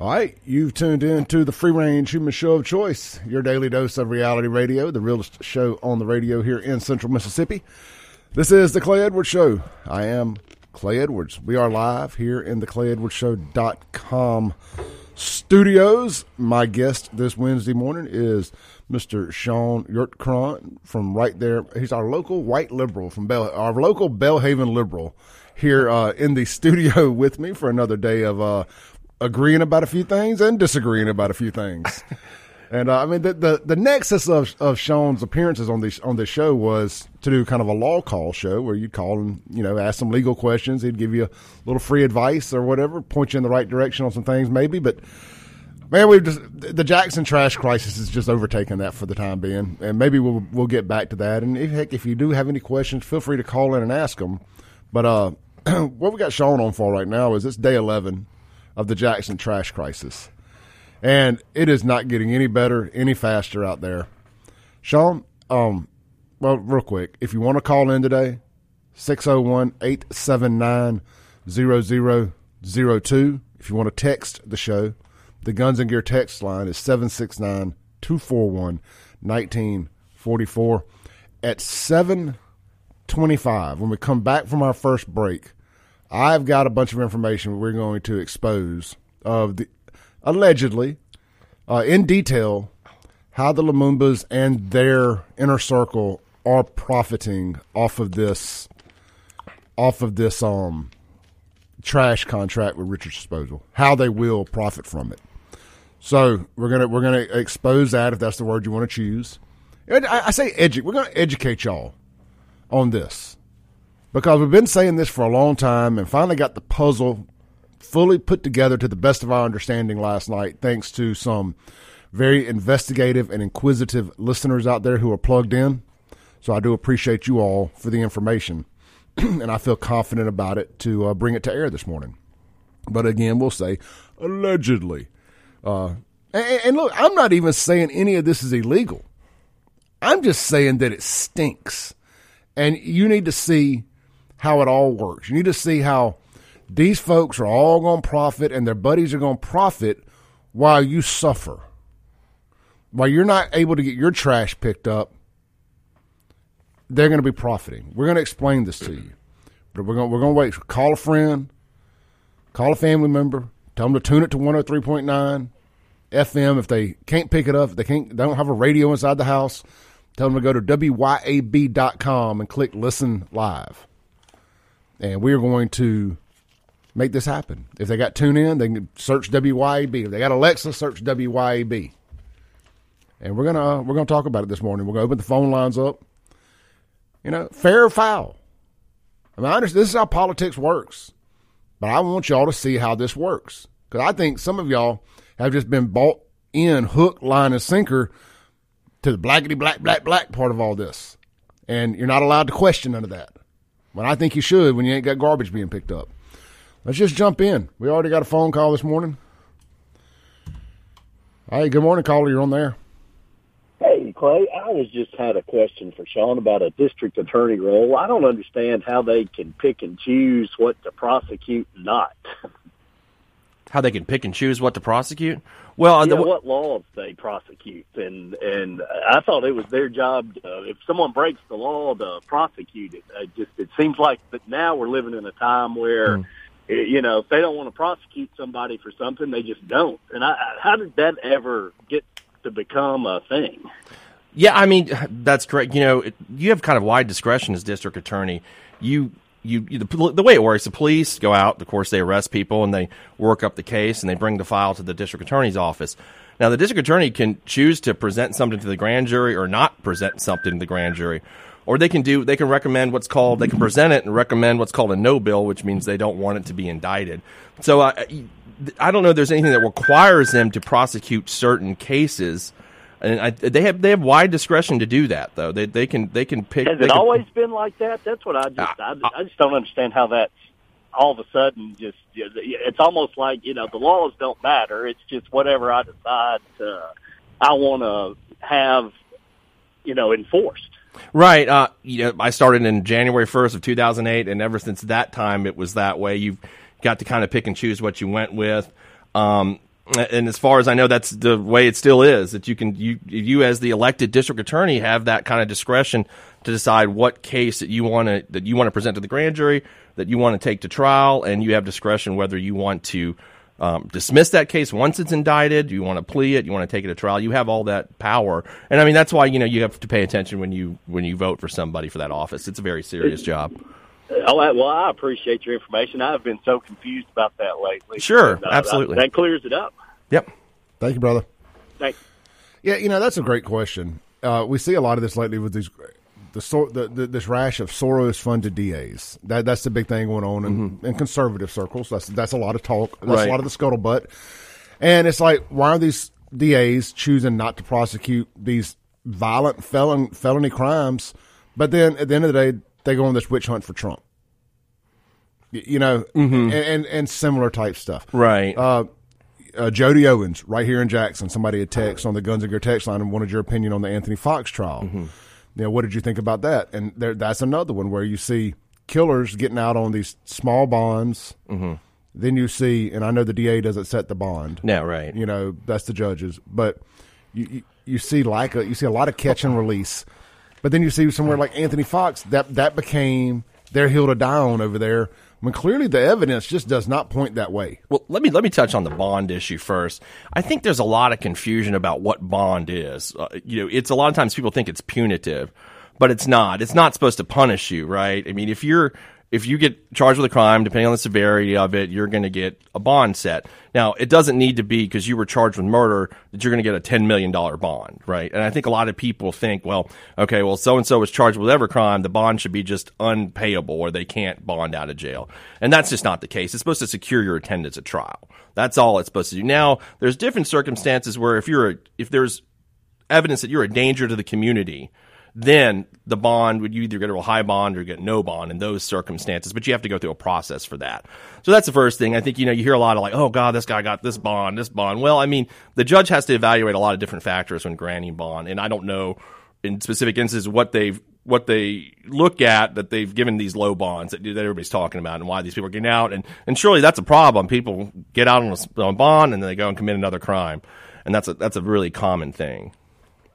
All right, you've tuned in to the Free Range Human Show of Choice, your daily dose of reality radio, the realest show on the radio here in Central Mississippi. This is the Clay Edwards Show. I am Clay Edwards. We are live here in the ClayEdwardsShow.com studios. My guest this Wednesday morning is Mr. Shaun Yurtkuran from right there. He's our local white liberal from Bell, our local Belhaven liberal here uh, in the studio with me for another day of uh, agreeing about a few things and disagreeing about a few things. and uh, I mean, the, the, the nexus of of Shaun's appearances on this on this show was to do kind of a law call show where you'd call and you know ask some legal questions. He'd give you a little free advice or whatever, point you in the right direction on some things maybe. But man, we've just the Jackson trash crisis has just overtaken that for the time being, and maybe we'll we'll get back to that. And if, heck, if you do have any questions, feel free to call in and ask them. But uh, what we got Sean on for right now is it's day eleven of the Jackson trash crisis. And it is not getting any better, any faster out there. Shaun, um, well, real quick, if you want to call in today, 601 879 0002. If you want to text the show, the Guns and Gear text line is 769 241 1944. At 725, when we come back from our first break, I've got a bunch of information we're going to expose of the allegedly, uh, in detail, how the Lumumbas and their inner circle are profiting off of this, off of this um, trash contract with Richards Disposal. How they will profit from it. So we're gonna we're gonna expose that if that's the word you want to choose. I, I say educate. We're gonna educate y'all on this because we've been saying this for a long time and finally got the puzzle fully put together to the best of our understanding last night, thanks to some very investigative and inquisitive listeners out there who are plugged in. So I do appreciate you all for the information, and I feel confident about it to uh, bring it to air this morning. But again, we'll say allegedly. Uh, and, and look, I'm not even saying any of this is illegal. I'm just saying that it stinks. And you need to see how it all works. You need to see how these folks are all going to profit and their buddies are going to profit while you suffer. While you're not able to get your trash picked up, they're going to be profiting. We're going to explain this to you. But we're going we're going to wait. Call a friend, call a family member, tell them to tune it to 103.9 FM if they can't pick it up, they can't they don't have a radio inside the house, tell them to go to wyab.com and click listen live and we're going to make this happen. If they got tune in, they can search WYAB. If they got Alexa, search WYAB. And we're gonna uh, we're gonna talk about it this morning. We're gonna open the phone lines up. You know, fair or foul. I mean, I understand this is how politics works, but I want y'all to see how this works because I think some of y'all have just been bought in hook, line, and sinker to the blackety black black black part of all this, and you're not allowed to question none of that. But I think you should when you ain't got garbage being picked up. Let's just jump in. We already got a phone call this morning. Hey, good morning, caller. You're on there. Hey, Clay. I was just had a question for Shaun about a district attorney role. I don't understand how they can pick and choose what to prosecute and not. How they can pick and choose what to prosecute? Well, yeah, the, what laws they prosecute, and and I thought it was their job. To, if someone breaks the law, to prosecute it. it just it seems like that now we're living in a time where. Mm. You know, if they don't want to prosecute somebody for something, they just don't. And I, how did that ever get to become a thing? Yeah, I mean that's correct. You know, you have kind of wide discretion as district attorney. You you, you the, the, way it works, the police go out. Of course, they arrest people and they work up the case and they bring the file to the district attorney's office. Now, the district attorney can choose to present something to the grand jury or not present something to the grand jury, or they can do they can recommend what's called they can present it and recommend what's called a no bill, which means they don't want it to be indicted. So, uh, I don't know if there's anything that requires them to prosecute certain cases and I, they have they have wide discretion to do that though. They they can they can pick. Has it can, always been like that? That's what I just uh, I, I just don't understand how that's all of a sudden just it's almost like you know the laws don't matter. It's just whatever I decide to, I want to have you know enforced. Right. Uh, you know, I started in January 1st of 2008, and ever since that time, it was that way. You've got to kind of pick and choose what you went with. Um, and as far as I know, that's the way it still is. That you can you you as the elected district attorney have that kind of discretion to decide what case that you want to that you want to present to the grand jury, that you want to take to trial, and you have discretion whether you want to um, dismiss that case once it's indicted. You want to plea it. You want to take it to trial. You have all that power, and I mean that's why you know you have to pay attention when you when you vote for somebody for that office. It's a very serious job. Oh, well, I appreciate your information. I've been so confused about that lately. Sure, And, uh, absolutely. That clears it up. Yep. Thank you, brother. Thanks. Yeah, you know that's a great question. Uh, we see a lot of this lately with these the, sor- the, the this rash of Soros funded DAs. That that's the big thing going on in, in conservative circles. That's that's a lot of talk. That's Right. a lot of the scuttlebutt. And it's like, why are these DAs choosing not to prosecute these violent felon felony crimes? But then at the end of the day, they go on this witch hunt for Trump. You know, mm-hmm. and, and and similar type stuff Right. Uh, uh, Jody Owens, right here in Jackson. Somebody had text on the Guns and Gear text line and wanted your opinion on the Anthony Fox trial. Mm-hmm. You know, what did you think about that? And there, that's another one where you see killers getting out on these small bonds. Mm-hmm. Then you see, and I know the DA doesn't set the bond. yeah. Right. You know, that's the judges. But you, you, you see like a, you see a lot of catch and release. But then you see somewhere like Anthony Fox that that became their hill to die on over there. When clearly the evidence just does not point that way. Well, let me let me touch on the bond issue first. I think there's a lot of confusion about what bond is. Uh, you know, it's a lot of times people think it's punitive, but it's not. It's not supposed to punish you, right? I mean, if you're if you get charged with a crime, depending on the severity of it, you're going to get a bond set. Now, it doesn't need to be because you were charged with murder that you're going to get a $10 million bond, right? And I think a lot of people think, well, okay, well, so and so was charged with whatever crime, the bond should be just unpayable or they can't bond out of jail. And that's just not the case. It's supposed to secure your attendance at trial. That's all it's supposed to do. Now, there's different circumstances where if you're a, if there's evidence that you're a danger to the community, then the bond would you either get a real high bond or get no bond in those circumstances, but you have to go through a process for that. So that's the first thing. I think, you know, you hear a lot of like, oh God, this guy got this bond, this bond. Well, I mean, the judge has to evaluate a lot of different factors when granting bond. And I don't know in specific instances what they've, what they look at that they've given these low bonds that, that everybody's talking about and why these people are getting out. And, and surely that's a problem. People get out on a, on bond and then they go and commit another crime. And that's a, that's a really common thing.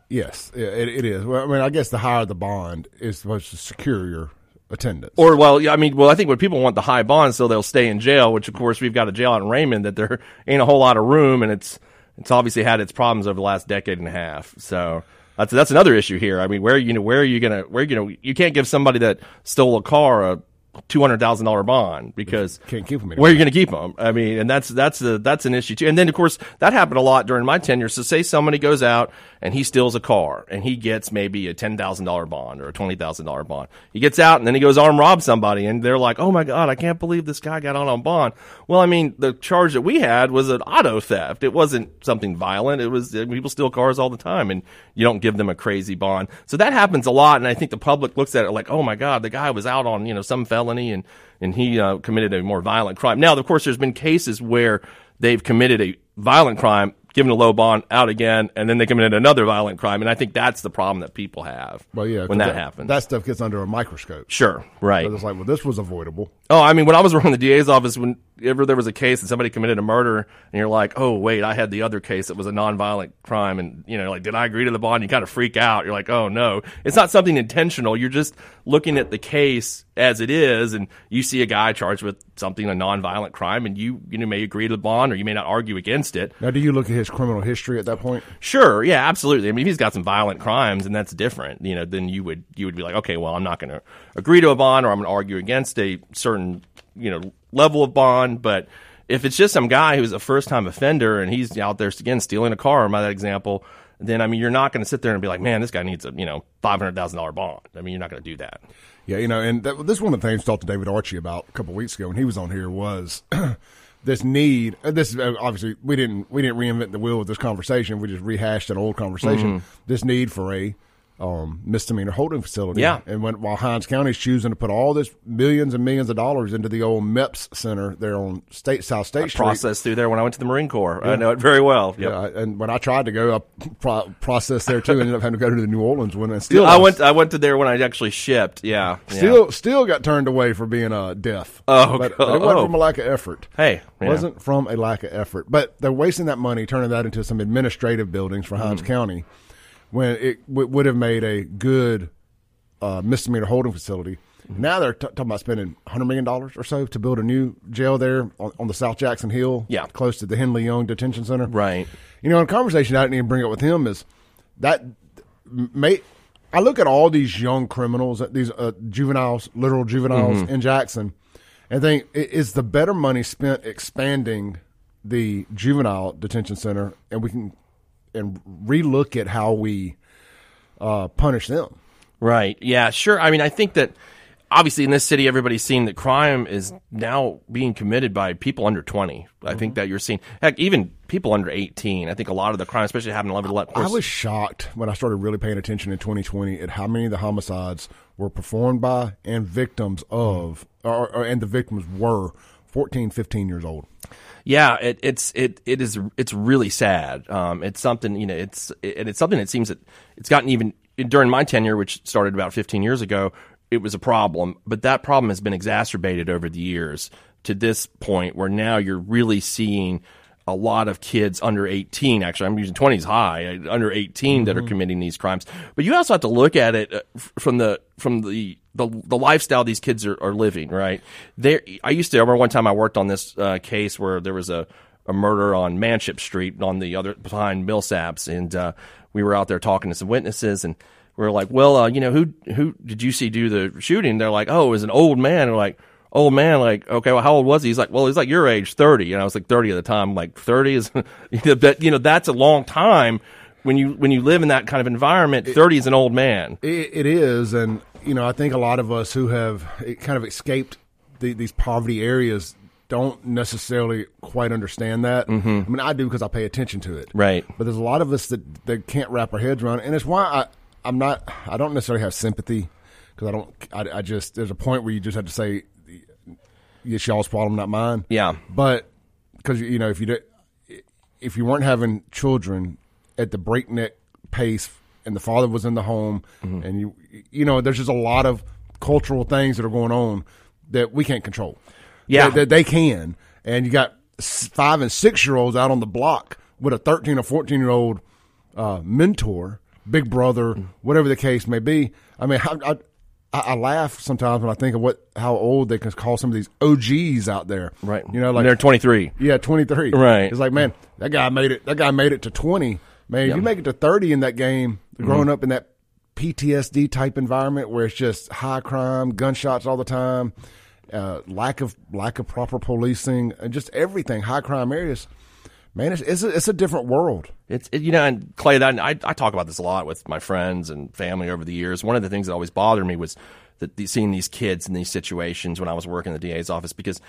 Yes, it, it is. Well, I mean, I guess the higher the bond is supposed to secure your attendance. Or well, yeah, I mean, well, I think when people want the high bond, so they'll stay in jail. Which of course we've got a jail out in Raymond that there ain't a whole lot of room, and it's it's obviously had its problems over the last decade and a half. So that's that's another issue here. I mean, where you know where are you gonna where you know you can't give somebody that stole a car a two hundred thousand dollar bond because Can't keep 'em anymore. Where are you going to keep them? I mean, and that's that's a, that's an issue too. And then of course that happened a lot during my tenure. So say somebody goes out and he steals a car and he gets maybe a ten thousand dollar bond or a twenty thousand dollar bond. He gets out and then he goes arm rob somebody and they're like, oh my god, I can't believe this guy got out on bond. Well, I mean, the charge that we had was an auto theft. It wasn't something violent. It was people steal cars all the time and you don't give them a crazy bond. So that happens a lot. And I think the public looks at it like, oh my god, the guy was out on you know some felony and and he uh, committed a more violent crime. Now, of course, there's been cases where they've committed a violent crime, given a low bond, out again, and then they committed another violent crime. And I think that's the problem that people have well, yeah, when 'cause that, happens. that stuff gets under a microscope. sure, right. So it's like, well, this was avoidable. Oh, I mean, when I was running the DA's office, whenever there was a case and somebody committed a murder, and you're like, oh, wait, I had the other case that was a nonviolent crime, and you know, like, did I agree to the bond? You kind of freak out. You're like, oh no, it's not something intentional. You're just looking at the case as it is, and you see a guy charged with something a nonviolent crime, and you you know may agree to the bond, or you may not argue against it. Now, do you look at his criminal history at that point? Sure, yeah, absolutely. I mean, if he's got some violent crimes, and that's different, you know, then you would you would be like, okay, well, I'm not going to agree to a bond, or I'm going to argue against a certain you know level of bond. But if it's just some guy who's a first time offender and he's out there again stealing a car, by that example, then I mean, you're not going to sit there and be like, man, this guy needs a you know five hundred thousand dollar bond. I mean, you're not going to do that. Yeah, you know, and that, this is one of the things I talked to David Archie about a couple of weeks ago when he was on here was this need. uh, This is uh, obviously we didn't we didn't reinvent the wheel with this conversation. We just rehashed an old conversation. This need for a um, misdemeanor holding facility. Yeah. And when, while Hinds County is choosing to put all this millions and millions of dollars into the old MEPS Center there on State South State Street. Process through there when I went to the Marine Corps. I know it very well. Yep. Yeah, and when I tried to go, I pro- processed there too. and ended up having to go to the New Orleans one, and still I went. I went to there when I actually shipped. Yeah. yeah. Still, still got turned away for being uh, deaf. Oh, but, but it wasn't Oh. from a lack of effort. Hey, yeah. wasn't from a lack of effort. But they're wasting that money, turning that into some administrative buildings for Hinds Mm. County, when it w- would have made a good uh, misdemeanor holding facility. Mm-hmm. Now they're t- talking about spending hundred million dollars or so to build a new jail there on, on the South Jackson Hill, Yeah. close to the Henley Young Detention Center. Right. You know, in a conversation I didn't even bring up with him is that may I look at all these young criminals, these uh, juveniles, literal juveniles Mm-hmm. in Jackson, and think is the better money spent expanding the juvenile detention center, and we can and relook at how we uh, punish them. Right. Yeah, sure. I mean, I think that obviously in this city, everybody's seen that crime is now being committed by people under 20. I think that you're seeing, heck, even people under 18. I think a lot of the crime, especially happening level of I was shocked when I started really paying attention in 2020 at how many of the homicides were performed by and victims of, or, or and the victims were 14, 15 years old. Yeah, it, it's it it is it's really sad. Um, it's something you know. It's and it's something that seems that it's gotten even during my tenure, which started about 15 years ago. It was a problem, but that problem has been exacerbated over the years to this point where now you're really seeing a lot of kids under 18 actually i'm using 20s high under 18 that are committing these crimes. But you also have to look at it uh, from the from the the, the lifestyle these kids are, are living right? There i used to I remember one time i worked on this uh, case where there was a, a murder on manship street on the other behind millsaps and uh, we were out there talking to some witnesses and we are like well uh, you know who who did you see do the shooting? They're like oh it was an old man. And we're like old man, like, okay, well, how old was he? He's like, well, he's like your age, 30. And I was like 30 at the time. I'm like 30 is, you know, that's a long time when you, when you live in that kind of environment. 30 is an old man. It, it is, and you know, I think a lot of us who have eh, kind of escaped the, these poverty areas don't necessarily quite understand that. Mm-hmm. I mean, I do because I pay attention to it, Right. But there's a lot of us that that can't wrap our heads around, it. and it's why I I'm not I don't necessarily have sympathy because I don't I, I just there's a point where you just have to say it's y'all's problem, not mine. Yeah. But because you know, if you did, if you weren't having children at the breakneck pace, and the father was in the home, Mm-hmm. and you, you know, there's just a lot of cultural things that are going on that we can't control. Yeah. that, that they can, and you got five and six year olds out on the block with a 13 or 14 year old uh, mentor, big brother, Mm. whatever the case may be. I mean, I, I, I I laugh sometimes when I think of what how old they can call some of these OGs out there. Right. You know, And like they're 23. yeah, twenty three. Right. It's like, man, that guy made it. That guy made it to twenty. Man, if you make it to thirty in that game, growing Mm-hmm. up in that PTSD type environment where it's just high crime, gunshots all the time, uh, lack of lack of proper policing, and just everything, high crime areas. Man, it's it's a, it's a different world. It's it, you know, and Clay, that I, I talk about this a lot with my friends and family over the years. One of the things that always bothered me was that the, seeing these kids in these situations when I was working in the DA's office because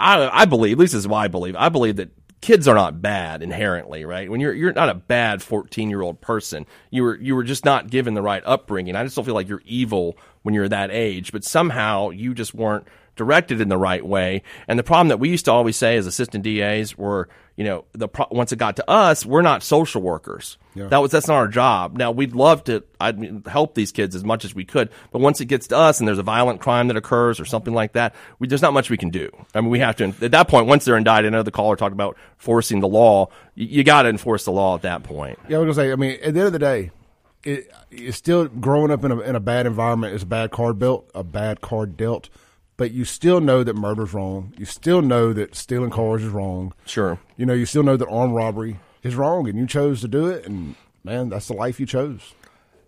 I I believe, at least this is why I believe, I believe that kids are not bad inherently, right? When you're you're not a bad 14 year old person, you were you were just not given the right upbringing. I just don't feel like you're evil when you're that age, but somehow you just weren't directed in the right way. And the problem that we used to always say as assistant DAs were, you know, the pro- once it got to us, we're not social workers. That was that's not our job. Now we'd love to I mean, help these kids as much as we could, but once it gets to us and there's a violent crime that occurs or something like that, we, there's not much we can do. I mean, we have to at that point once they're indicted. I know the caller talked about forcing the law. You, you got to enforce the law at that point. Yeah, I was gonna say. I mean, at the end of the day, it, it's still growing up in a in a bad environment is a bad card built, a bad card dealt. But you still know that murder's wrong. You still know that stealing cars is wrong. Sure. You know, you still know that armed robbery is wrong, and you chose to do it. And man, that's the life you chose.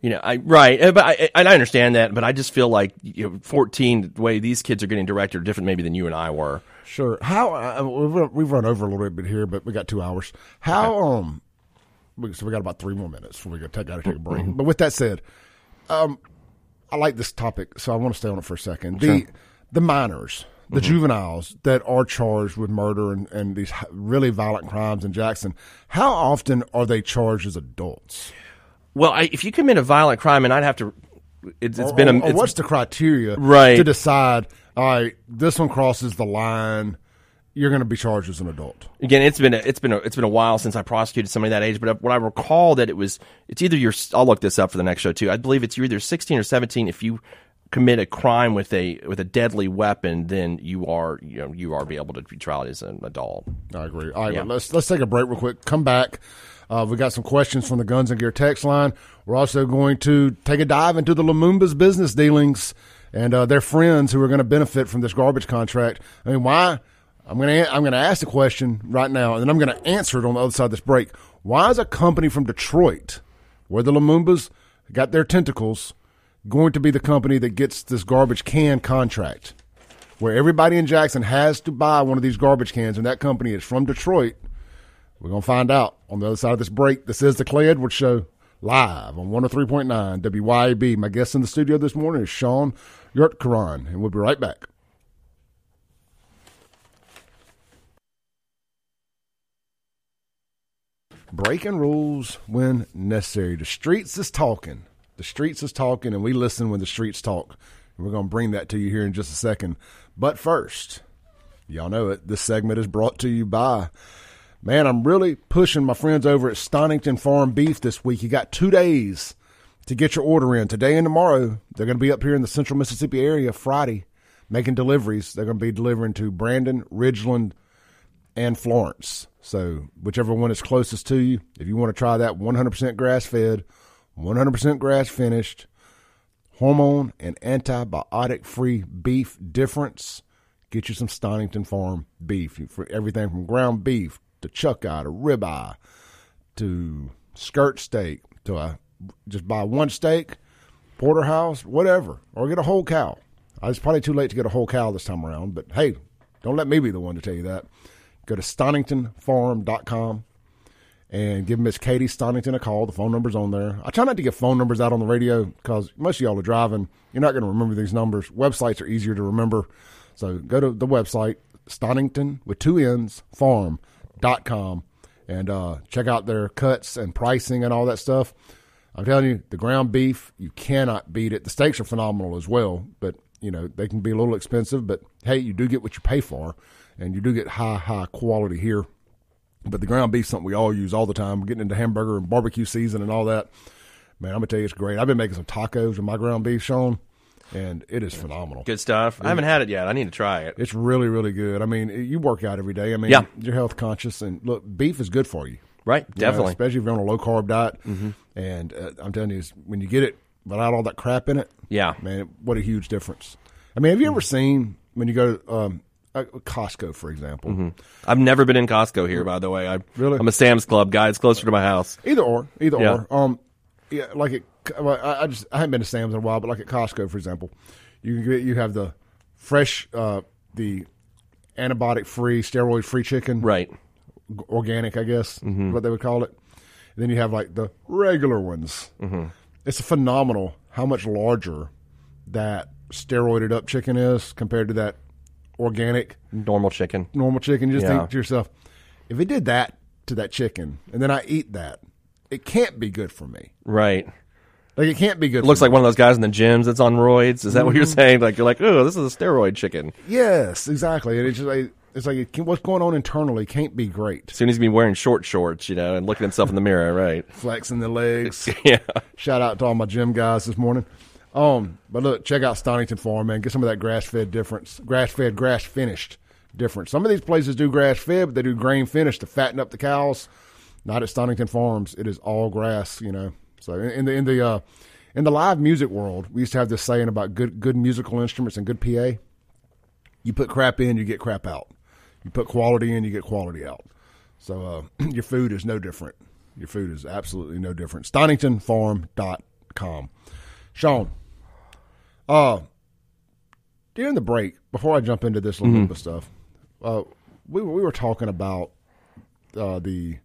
You know, I right, uh, but I, I understand that, but I just feel like you know, 14, the way these kids are getting directed are different maybe than you and I were. Sure. How uh, we've run- we've run over a little bit here, but we got two hours. How um, we, so we got about three more minutes before we got to take, gotta take a break. But with that said, um, I like this topic, so I want to stay on it for a second. The the minors, the mm-hmm. juveniles that are charged with murder and, and these really violent crimes in Jackson, how often are they charged as adults? Well, I, if you commit a violent crime, and I'd have to. It's, it's Or- been a. it's- what's the criteria Right. to decide? All right, this one crosses the line. You're going to be charged as an adult. again, it's been a, it's been a, it's been a while since I prosecuted somebody that age, but what I recall that it was it's either you're I'll look this up for the next show too. I believe it's you're either 16 or 17 if you commit a crime with a with a deadly weapon, then you are you know you are be able to be tried as an adult. I agree. All right, Yeah. let's let's take a break real quick. Come back. Uh, we got some questions from the Guns and Gear text line. We're also going to take a dive into the Lumumba's business dealings and uh, their friends who are going to benefit from this garbage contract. I mean, why? I'm going to I'm going to ask the question right now, and then I'm going to answer it on the other side of this break. Why is a company from Detroit, where the Lumumba's got their tentacles, going to be the company that gets this garbage can contract? Where everybody in Jackson has to buy one of these garbage cans, and that company is from Detroit. We're going to find out on the other side of this break. This is the Clay Edwards Show live on 103.9 WYAB. My guest in the studio this morning is Shaun Yurtkuran, and we'll be right back. Breaking rules when necessary. The streets is talking. The streets is talking, and we listen when the streets talk. And we're going to bring that to you here in just a second. But first, y'all know it. This segment is brought to you by Man, I'm really pushing my friends over at Stonington Farm Beef this week. You got two days to get your order in. Today and tomorrow, they're going to be up here in the central Mississippi area Friday making deliveries. They're going to be delivering to Brandon, Ridgeland, and Florence. So, whichever one is closest to you, if you want to try that 100% grass fed, 100% grass finished, hormone and antibiotic free beef difference, get you some Stonington Farm beef. For everything from ground beef to chuck eye to ribeye to skirt steak to a, just buy one steak, porterhouse, whatever, or get a whole cow. Uh, It's probably too late to get a whole cow this time around, but hey, don't let me be the one to tell you that. Go to stoningtonfarm.com and give Miss Katie Stonington a call. The phone number's on there. I try not to give phone numbers out on the radio because most of y'all are driving. You're not going to remember these numbers. Websites are easier to remember. So go to the website, Stonington with two N's, farm.com, and uh, check out their cuts and pricing and all that stuff. I'm telling you, the ground beef, you cannot beat it. The steaks are phenomenal as well, but you know they can be a little expensive. But hey, you do get what you pay for, and you do get high, high quality here. But the ground beef something we all use all the time. We're getting into hamburger and barbecue season and all that. Man, I'm gonna tell you, it's great. I've been making some tacos with my ground beef, Shaun, and it is phenomenal. Good stuff. I haven't had it yet. I need to try it. It's really, really good. I mean, you work out every day. I mean, Yeah. you're health conscious, and look, beef is good for you. Right, You know, definitely. especially if you're on a low carb diet. And uh, I'm telling you, when you get it without all that crap in it, Yeah. man, what a huge difference. I mean, have you ever seen when you go to um, uh, Costco, for example? I've never been in Costco here, by the way. I, Really? I'm a Sam's Club guy. It's closer to my house. Either or, either Yeah. or. Um, yeah, like it. Well, I, I just I haven't been to Sam's in a while, but like at Costco, for example, you can get you have the fresh, uh, the antibiotic free, steroid free chicken, Right. organic, I guess, Mm-hmm. what they would call it. And then you have like the regular ones. Mm-hmm. It's phenomenal how much larger that steroided up chicken is compared to that organic Normal chicken. normal chicken. You just Yeah. think to yourself, if it did that to that chicken, and then I eat that, it can't be good for me. Right. Like it can't be good. It looks for like one of those guys in the gyms that's on roids. Is that what you're Mm-hmm. saying? Like you're like, oh, this is a steroid chicken. me. yes, exactly. And it's just like it's like it can, what's going on internally can't be great. Soon he's gonna be wearing short shorts, you know, and looking at himself in the mirror. Right. Flexing the legs. Yeah. Shout out to all my gym guys this morning. Um, but look, check out Stonington Farm, man. Get some of that grass fed difference. Grass fed, grass finished difference. Some of these places do grass fed, but they do grain finished to fatten up the cows. Not at Stonington Farms. It is all grass, you know. So in the in the uh, in the live music world, we used to have this saying about good good musical instruments and good PA. You put crap in, you get crap out. You put quality in, you get quality out. So uh, your food is no different. Your food is absolutely no different. StoningtonFarm.com. Shaun, uh, during the break, before I jump into this Lumumba stuff, uh, we, we were talking about uh, the,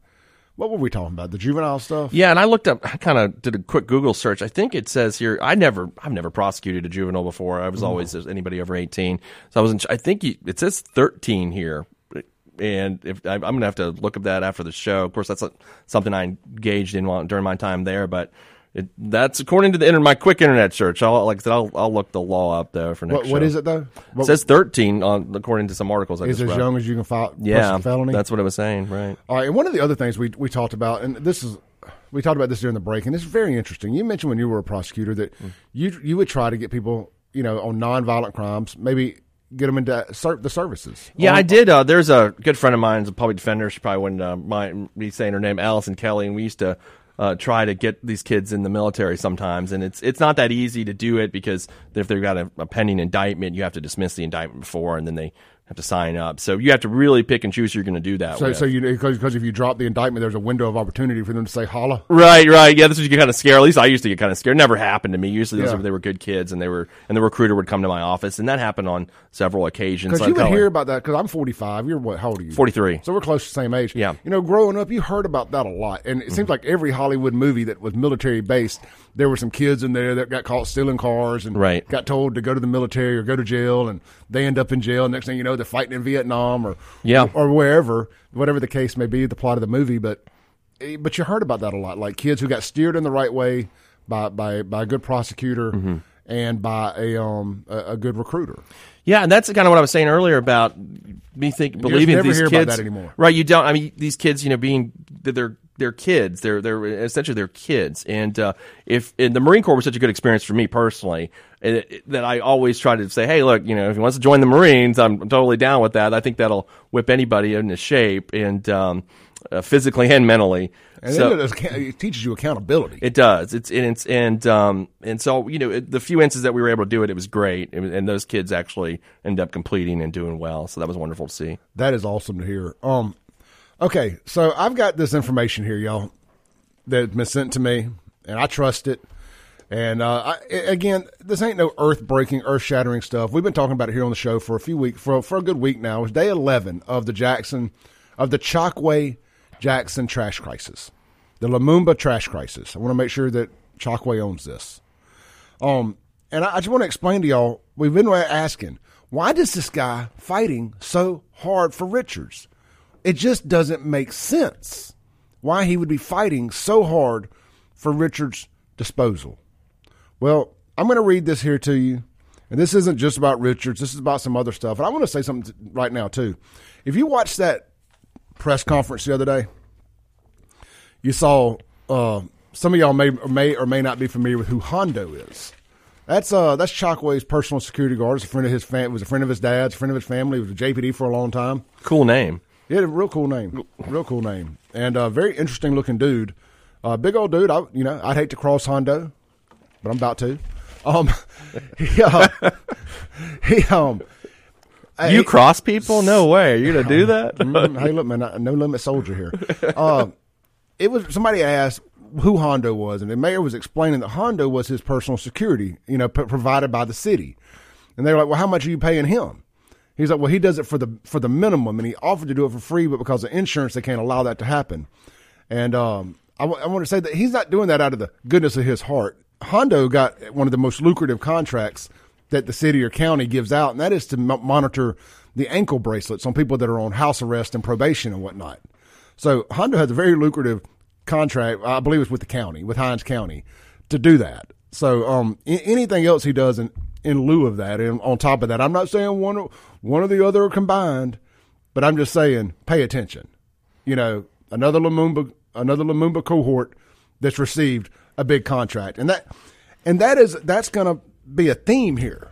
what were we talking about? The juvenile stuff? Yeah, and I looked up. I kind of did a quick Google search. I think it says here. I never, I've never prosecuted a juvenile before. I was always anybody over eighteen. So I wasn't. I think you, it says thirteen here, and if I, I'm going to have to look up that after the show. Of course, that's something I engaged in while, during my time there. But It, that's according to the internet, my quick internet search. I'll like I said, I'll, I'll look the law up though for next. What, what is it though? It says 13 on according to some articles. I is just as read. young as you can file yeah, a felony? that's what I was saying. Right. All right, and one of the other things we we talked about, and this is we talked about this during the break, and it's very interesting. You mentioned when you were a prosecutor that Mm. you you would try to get people, you know, on nonviolent crimes, maybe get them into ser- the services. Yeah, I did. Uh, there's a good friend of mine, who's a public defender. She probably wouldn't uh, mind me saying her name, Allison Kelly, and we used to uh, try to get these kids in the military sometimes. And it's it's not that easy to do it because if they've got a, a pending indictment, you have to dismiss the indictment before, and then they have to sign up. So you have to really pick and choose who you're going to do that So, with. so you because if you drop the indictment, there's a window of opportunity for them to say holla. Right, right. Yeah, this was you get kind of scared. At least I used to get kind of scared. Never happened to me. Usually, those Yeah. were, they were good kids, and they were, and the recruiter would come to my office, and that happened on several occasions. Because So you I'd hear about that. Because I'm 45. You're what? How old are you? 43. So we're close to the same age. Yeah. You know, growing up, you heard about that a lot, and it mm-hmm. seems like every Hollywood movie that was military based, there were some kids in there that got caught stealing cars and Right. got told to go to the military or go to jail, and they end up in jail. Next thing you know, they're fighting in Vietnam or Yeah. or wherever, whatever the case may be, the plot of the movie. But eh, but you heard about that a lot, like kids who got steered in the right way by by by a good prosecutor. Mm-hmm. And by a um a, a good recruiter, Yeah, and that's kind of what I was saying earlier about me think believing these hear about kids that anymore. Right, you don't. I mean, these kids, you know, being that they're they're kids. They're they're essentially they're kids, and uh, if and the Marine Corps was such a good experience for me personally, it, it- that I always try to say, hey, look, you know, if he wants to join the Marines, I'm totally down with that. I think that'll whip anybody into shape and um, uh, physically and mentally. and So- it, it teaches you accountability. it does. It's and it's and um and so you know it, the few instances that we were able to do it, it was great, was- and those kids actually end up completing and doing well. So that was wonderful to see. That is awesome to hear. Um, okay, so I've got this information here, y'all, that's been sent to me, and I trust it. And uh, I, again, this ain't no earth breaking, earth shattering stuff. We've been talking about it here on the show for a few weeks, for for a good week now. It's day eleven of the Jackson, of the Chokwe Jackson trash crisis, the Lumumba trash crisis. I want to make sure that Chokwe owns this. Um, and I, I just want to explain to y'all. We've been asking, why does this guy fighting so hard for Richards? It just doesn't make sense. Why he would be fighting so hard for Richards' disposal? Well, I'm going to read this here to you, and this isn't just about Richards. This is about some other stuff. And I want to say something right now too. If you watched that press conference the other day, you saw uh, some of y'all may or may or may not be familiar with who Hondo is. That's uh that's Chokwe's personal security guard. It's a friend of his fam- was a friend of his dad's, friend of his family. He was a JPD for a long time. Cool name. He had a real cool name, real cool name, and uh, very interesting looking dude. Uh, big old dude. I you know I'd hate to cross Hondo, but I'm about to. Um, he, uh, he um. You he- cross people? No way. Are you gonna do that? Mm, hey, look, man, I- no limit soldier here. Uh, it was somebody asked who Hondo was, and the mayor was explaining that Hondo was his personal security, you know, p- provided by the city. And they were like, "Well, how much are you paying him?" He's like, "Well, he does it for the for the minimum, and he offered to do it for free, but because of insurance, they can't allow that to happen." And um, I, w- I want to say that he's not doing that out of the goodness of his heart. Hondo got one of the most lucrative contracts that the city or county gives out, and that is to mo- monitor the ankle bracelets on people that are on house arrest and probation and whatnot. So Hondo has a very lucrative contract, I believe it's with the county, with Hinds County, to do that. So um, a- anything else he does in, in lieu of that, and on top of that, I'm not saying one one or the other are combined, but I'm just saying pay attention. You know, another Lumumba, another Lumumba cohort that's received a big contract, and that and that is that's going to be a theme here.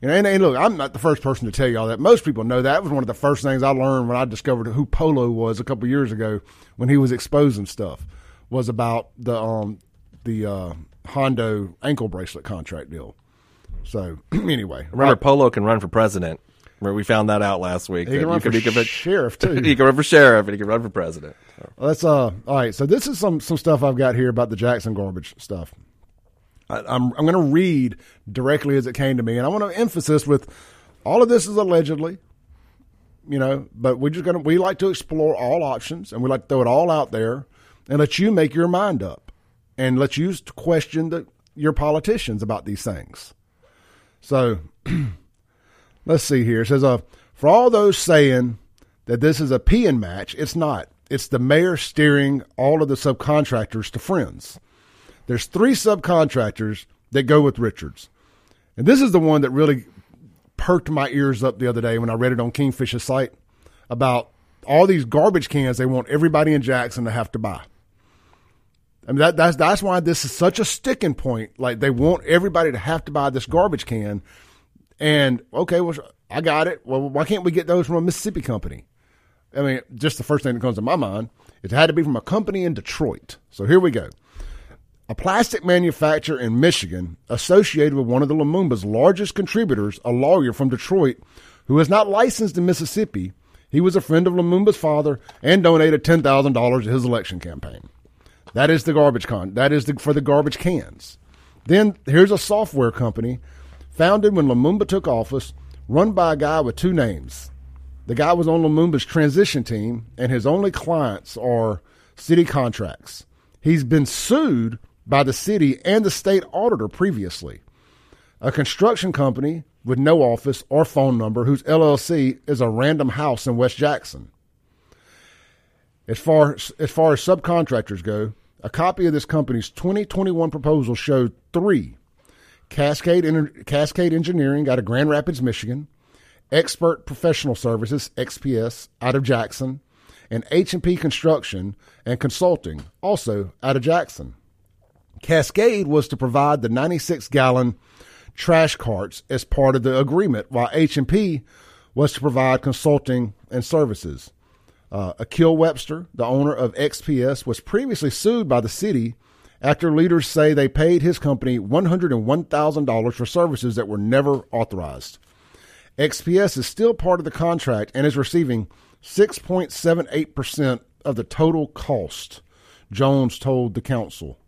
You know, and, and look, I'm not the first person to tell you all that. Most people know that. Was one of the first things I learned when I discovered who Polo was a couple years ago when he was exposing stuff was about the um the uh, Hondo ankle bracelet contract deal. So anyway, Remember, Polo can run for president. Where we found that out last week. he can run for you sheriff too. he can run for sheriff and he can run for president. Well, Let's uh. All right. So this is some some stuff I've got here about the Jackson garbage stuff. I, I'm I'm going to read directly as it came to me, and I want to emphasis with all of this is allegedly, you know, but we're just going to we like to explore all options, and we like to throw it all out there, and let you make your mind up, and let you question the your politicians about these things. So let's see here. It says, uh, for all those saying that this is a peeing match, it's not. It's the mayor steering all of the subcontractors to friends. there's three subcontractors that go with Richards. And this is the one that really perked my ears up the other day when I read it on Kingfish's site about all these garbage cans they want everybody in Jackson to have to buy. I mean that that's that's why this is such a sticking point. Like they want everybody to have to buy this garbage can. And okay, well I got it. Well, why can't we get those from a Mississippi company? I mean, just the first thing that comes to my mind, it had to be from a company in Detroit. So here we go. A plastic manufacturer in Michigan associated with one of the Lumumba's largest contributors, a lawyer from Detroit who is not licensed in Mississippi. He was a friend of Lumumba's father and donated $10,000 to his election campaign. That is the garbage con. That is the, for the garbage cans. Then here's a software company founded when Lumumba took office, run by a guy with two names. The guy was on Lumumba's transition team, and his only clients are city contracts. He's been sued by the city and the state auditor previously. A construction company with no office or phone number whose LLC is a random house in West Jackson. As far as far as subcontractors go, a copy of this company's 2021 proposal showed three Cascade, Cascade Engineering out of Grand Rapids, Michigan, Expert Professional Services (XPS) out of Jackson, and H&P Construction and Consulting, also out of Jackson. Cascade was to provide the 96 gallon trash carts as part of the agreement, while H&P was to provide consulting and services. Uh, Akil Webster, the owner of XPS, was previously sued by the city after leaders say they paid his company $101,000 for services that were never authorized. XPS is still part of the contract and is receiving 6.78% of the total cost, Jones told the council.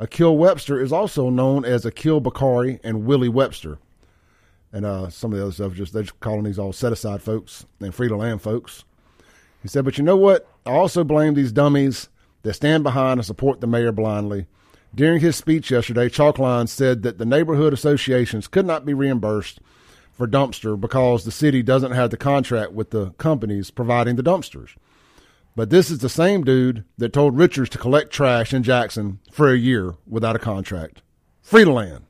Akil Webster is also known as Akil Bakari and Willie Webster. And uh, some of the other stuff, just they're just calling these all set aside folks and free to land folks. He said, But you know what? I also blame these dummies that stand behind and support the mayor blindly. During his speech yesterday, Chalkline said that the neighborhood associations could not be reimbursed for dumpster because the city doesn't have the contract with the companies providing the dumpsters. But this is the same dude that told Richards to collect trash in Jackson for a year without a contract. Free to land.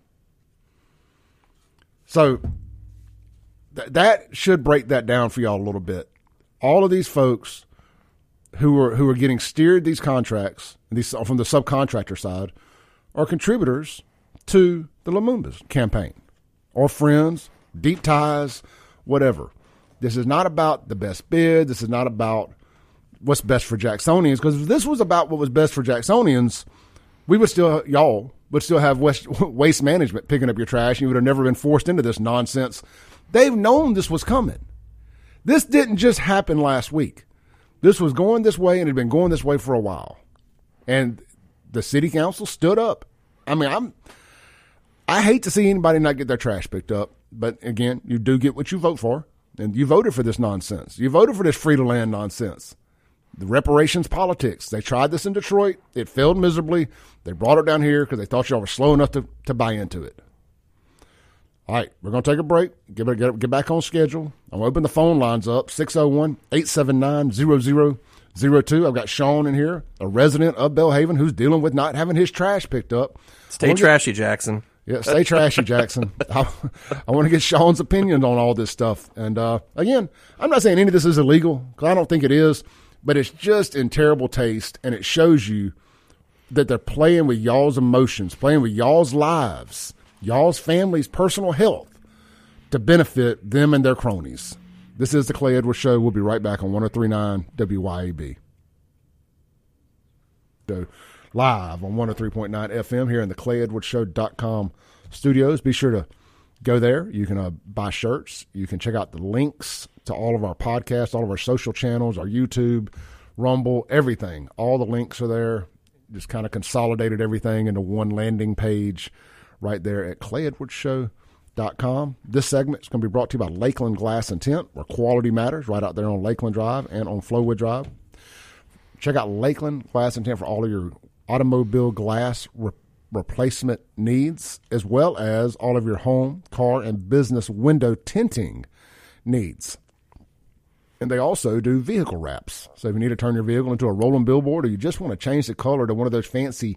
So th- that should break that down for y'all a little bit all of these folks who are who are getting steered these contracts these from the subcontractor side are contributors to the Lumumba's campaign or friends, deep ties, whatever. This is not about the best bid. This is not about what's best for Jacksonians. Because if this was about what was best for Jacksonians, we would still y'all would still have waste, waste management picking up your trash. And you would have never been forced into this nonsense. They've known this was coming. This didn't just happen last week. This was going this way and had been going this way for a while. And the city council stood up. I mean, I'm I hate to see anybody not get their trash picked up, but again, you do get what you vote for. And you voted for this nonsense. You voted for this free to land nonsense. The reparations politics. They tried this in Detroit. It failed miserably. They brought it down here because they thought y'all were slow enough to, to buy into it. All right, we're going to take a break, get, get, get back on schedule. I'm going to open the phone lines up 601 879 0002. I've got Shaun in here, a resident of Belhaven who's dealing with not having his trash picked up. Stay trashy, get, Jackson. Yeah, stay trashy, Jackson. I, I, want to get Shaun's opinion on all this stuff. And uh, again, I'm not saying any of this is illegal because I don't think it is, but it's just in terrible taste, and it shows you that they're playing with y'all's emotions, playing with y'all's lives y'all's family's personal health to benefit them and their cronies. This is the Clay Edwards Show. We'll be right back on 1039 WYAB. So, live on 103.9 FM here in the ClayEdwardsShow.com studios. Be sure to go there. You can uh, buy shirts. You can check out the links to all of our podcasts, all of our social channels, our YouTube, Rumble, everything. All the links are there. Just kind of consolidated everything into one landing page right there at clayedwardsshow.com. This segment is going to be brought to you by Lakeland Glass and Tint, where quality matters, right out there on Lakeland Drive and on Flowood Drive. Check out Lakeland Glass and Tint for all of your automobile glass re- replacement needs, as well as all of your home, car, and business window tinting needs. And they also do vehicle wraps. So if you need to turn your vehicle into a rolling billboard or you just want to change the color to one of those fancy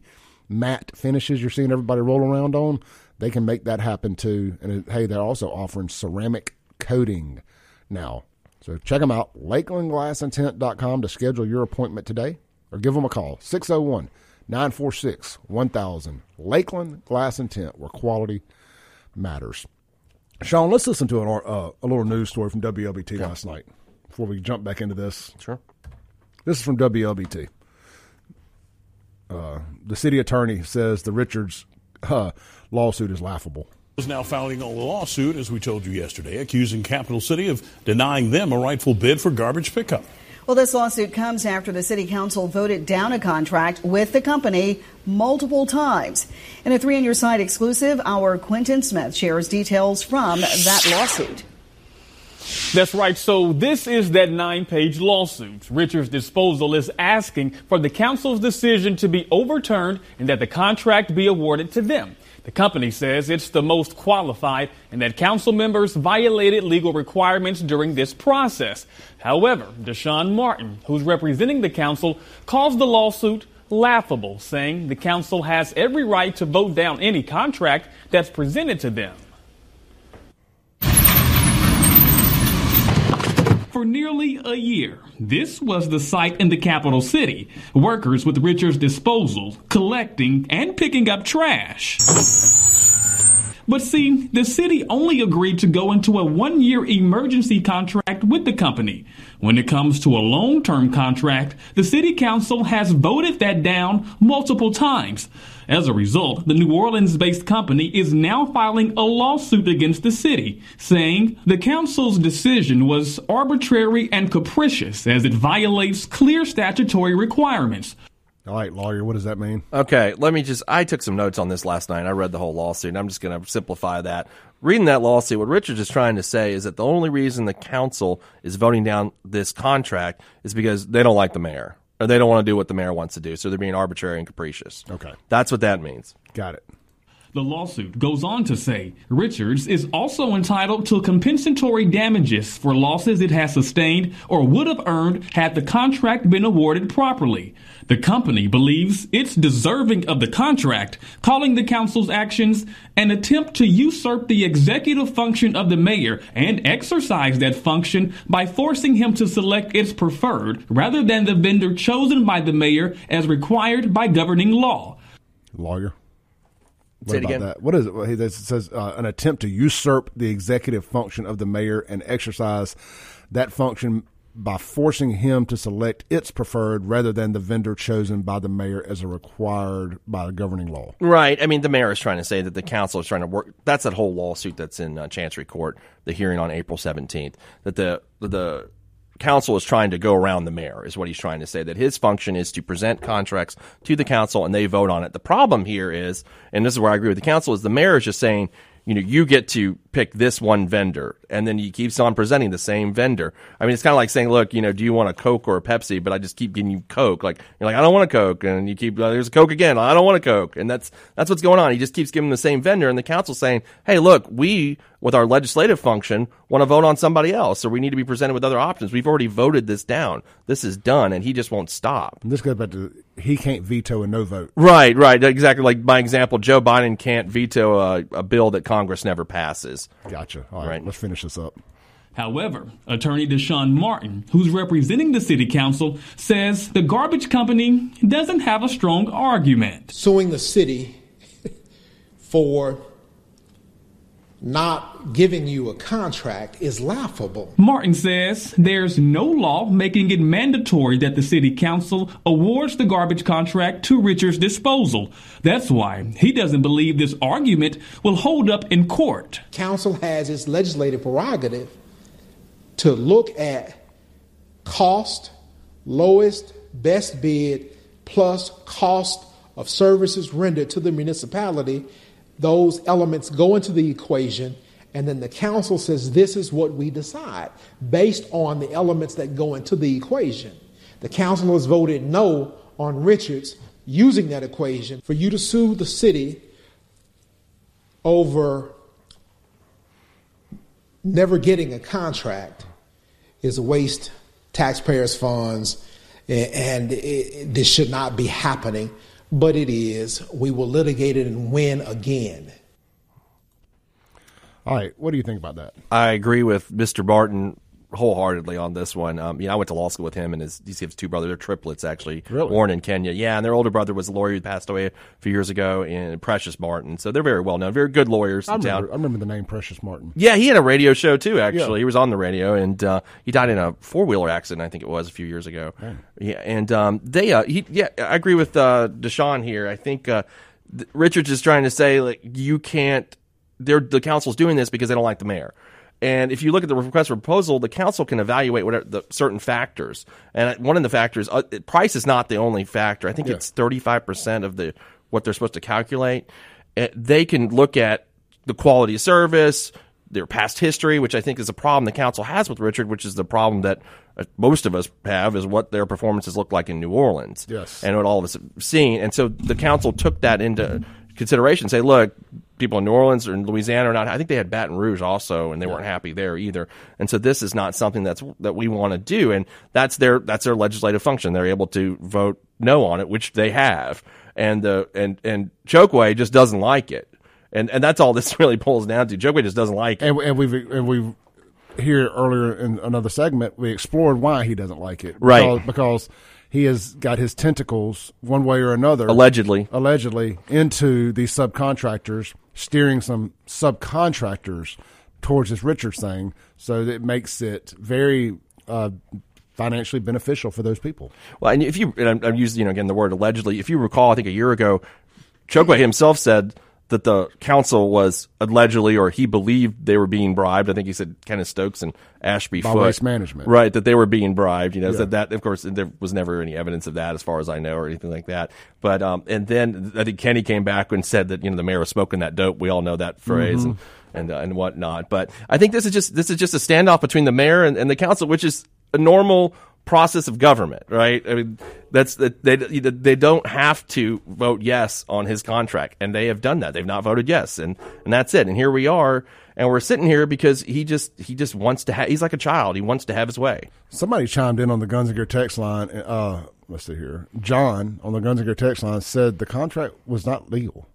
matte finishes you're seeing everybody roll around on, they can make that happen too. And hey, they're also offering ceramic coating now. So check them out, lakelandglassandtint.com to schedule your appointment today or give them a call, 601 946 1000. Lakeland Glass and Tint, where quality matters. Shaun, let's listen to an, uh, a little news story from WLBT okay. last night before we jump back into this. Sure. This is from WLBT. Uh, the city attorney says the Richards uh, lawsuit is laughable. Is now filing a lawsuit, as we told you yesterday, accusing Capital City of denying them a rightful bid for garbage pickup. Well, this lawsuit comes after the city council voted down a contract with the company multiple times. In a three on your side exclusive, our Quentin Smith shares details from that lawsuit. That's right. So this is that nine page lawsuit. Richards Disposal is asking for the council's decision to be overturned and that the contract be awarded to them. The company says it's the most qualified and that council members violated legal requirements during this process. However, Deshaun Martin, who's representing the council, calls the lawsuit laughable, saying the council has every right to vote down any contract that's presented to them. For nearly a year, this was the site in the capital city. Workers with Richards Disposal collecting and picking up trash. But see, the city only agreed to go into a one year emergency contract with the company. When it comes to a long term contract, the city council has voted that down multiple times. As a result, the New Orleans based company is now filing a lawsuit against the city, saying the council's decision was arbitrary and capricious as it violates clear statutory requirements. All right, lawyer, what does that mean? Okay, let me just. I took some notes on this last night. I read the whole lawsuit, and I'm just going to simplify that. Reading that lawsuit, what Richards is trying to say is that the only reason the council is voting down this contract is because they don't like the mayor, or they don't want to do what the mayor wants to do. So they're being arbitrary and capricious. Okay. That's what that means. Got it. The lawsuit goes on to say Richards is also entitled to compensatory damages for losses it has sustained or would have earned had the contract been awarded properly. The company believes it's deserving of the contract, calling the council's actions an attempt to usurp the executive function of the mayor and exercise that function by forcing him to select its preferred rather than the vendor chosen by the mayor as required by governing law. Lawyer. What Say it again. That? What is it? It says uh, an attempt to usurp the executive function of the mayor and exercise that function by forcing him to select its preferred rather than the vendor chosen by the mayor as a required by the governing law. Right. I mean, the mayor is trying to say that the council is trying to work. That's that whole lawsuit that's in uh, Chancery Court, the hearing on April 17th, that the, the council is trying to go around the mayor, is what he's trying to say. That his function is to present contracts to the council and they vote on it. The problem here is, and this is where I agree with the council, is the mayor is just saying, you know, you get to pick this one vendor, and then he keeps on presenting the same vendor. I mean, it's kind of like saying, look, you know, do you want a Coke or a Pepsi? But I just keep giving you Coke. Like you're like, I don't want a Coke, and you keep there's a Coke again. I don't want a Coke, and that's that's what's going on. He just keeps giving the same vendor, and the council saying, hey, look, we with our legislative function want to vote on somebody else, or we need to be presented with other options. We've already voted this down. This is done, and he just won't stop. And this goes back to he can't veto a no vote. Right, right, exactly. Like my example, Joe Biden can't veto a, a bill that Congress never passes. Gotcha. All right, right, let's finish this up. However, attorney Deshaun Martin, who's representing the city council, says the garbage company doesn't have a strong argument. Suing the city for not giving you a contract is laughable. Martin says there's no law making it mandatory that the city council awards the garbage contract to Richards Disposal. That's why he doesn't believe this argument will hold up in court. Council has its legislative prerogative to look at cost, lowest, best bid, plus cost of services rendered to the municipality those elements go into the equation, and then the council says this is what we decide based on the elements that go into the equation. The council has voted no on Richards using that equation for you to sue the city over never getting a contract is a waste taxpayers funds and it, this should not be happening but it is. We will litigate it and win again. All right, what do you think about that? I agree with Mr. Martin wholeheartedly on this one. Um, you know, I went to law school with him and his, he has two brothers. They're triplets, actually, Really? born in Kenya. Yeah, and their older brother was a lawyer who passed away a few years ago in Precious Martin. So they're very well known, very good lawyers I in town. remember, I remember the name Precious Martin. Yeah, he had a radio show too. Actually, Yeah. he was on the radio, and uh, he died in a four wheeler accident. I think it was a few years ago. Yeah, and um, they, uh, he, yeah, I agree with uh, Deshaun here. I think uh, th- Richards is trying to say like you can't. They're the council's doing this because they don't like the mayor. And if you look at the request for proposal, the council can evaluate whatever the certain factors. And one of the factors, uh, price is not the only factor. I think Yeah. it's thirty five percent of the what they're supposed to calculate. Uh, They can look at the quality of service, their past history, which I think is a problem the council has with Richard, which is the problem that uh, most of us have, is what their performances look like in New Orleans. Yes. And what all of us have seen. And so the council took that into consideration. Say, look, people in New Orleans or in Louisiana are not. I think they had Baton Rouge also, and they weren't happy there either. And so this is not something that's that we want to do. And that's their that's their legislative function. They're able to vote no on it, which they have. And the and and Chokwe just doesn't like it. And and that's all this really pulls down to. Chokwe just doesn't like it. And, and we've and we've here earlier in another segment we explored why he doesn't like it. Right. Because, because he has got his tentacles one way or another Allegedly. allegedly into these subcontractors, steering some subcontractors towards this Richards thing, so that it makes it very uh, financially beneficial for those people. Well, and if you, and I'm, I'm using, you know, again, the word allegedly. If you recall, I think a year ago, Chokwe himself said that the council was allegedly, or he believed they were being bribed. I think he said Kenneth Stokes and Ashby By Foote. Waste Management. Right, that they were being bribed. You know, Yeah. so that, of course, there was never any evidence of that as far as I know or anything like that. But, um, and then I think Kenny came back and said that, you know, the mayor was smoking that dope. We all know that phrase and, and, uh, and whatnot. But I think this is just, this is just a standoff between the mayor and, and the council, which is a normal process of government, right? I mean, that's that they they don't have to vote yes on his contract, and they have done that. They've not voted yes, and and that's it. And here we are, and we're sitting here because he just he just wants to have. He's like a child. He wants to have his way. Somebody chimed in on the Guns and Gear text line. Uh, let's see here. John on the Guns and Gear text line said the contract was not legal.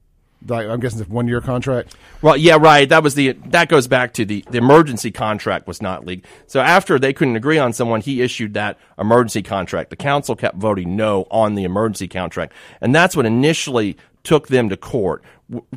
I'm guessing it's a one year contract. Well, yeah, right. That was the that goes back to the the emergency contract was not legal. So after they couldn't agree on someone, he issued that emergency contract. The council kept voting no on the emergency contract, and that's what initially took them to court.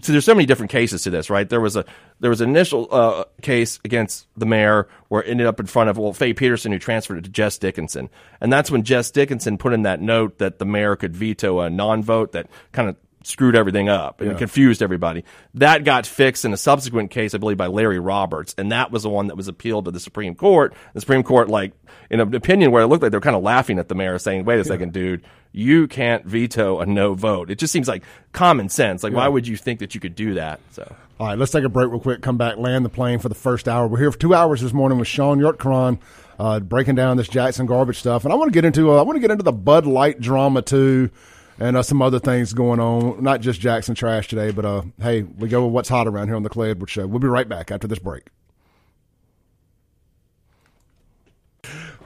So there's so many different cases to this, right? There was a there was an initial uh, case against the mayor where it ended up in front of well Faye Peterson who transferred it to Jess Dickinson, and that's when Jess Dickinson put in that note that the mayor could veto a non-vote that kind of screwed everything up and confused everybody. That got fixed in a subsequent case, I believe, by Larry Roberts, and that was the one that was appealed to the Supreme Court. The Supreme Court, like in an opinion where it looked like they were kind of laughing at the mayor, saying, "Wait a second, dude, you can't veto a no vote." It just seems like common sense. Like, why would you think that you could do that? So. All right, let's take a break real quick. Come back, land the plane for the first hour. We're here for two hours this morning with Shaun Yurtkuran, uh, breaking down this Jackson garbage stuff, and I want to get into uh, I want to get into the Bud Light drama too, and uh, some other things going on. Not just Jackson trash today, but uh, hey, we go with what's hot around here on the Clay Edwards Show. We'll be right back after this break.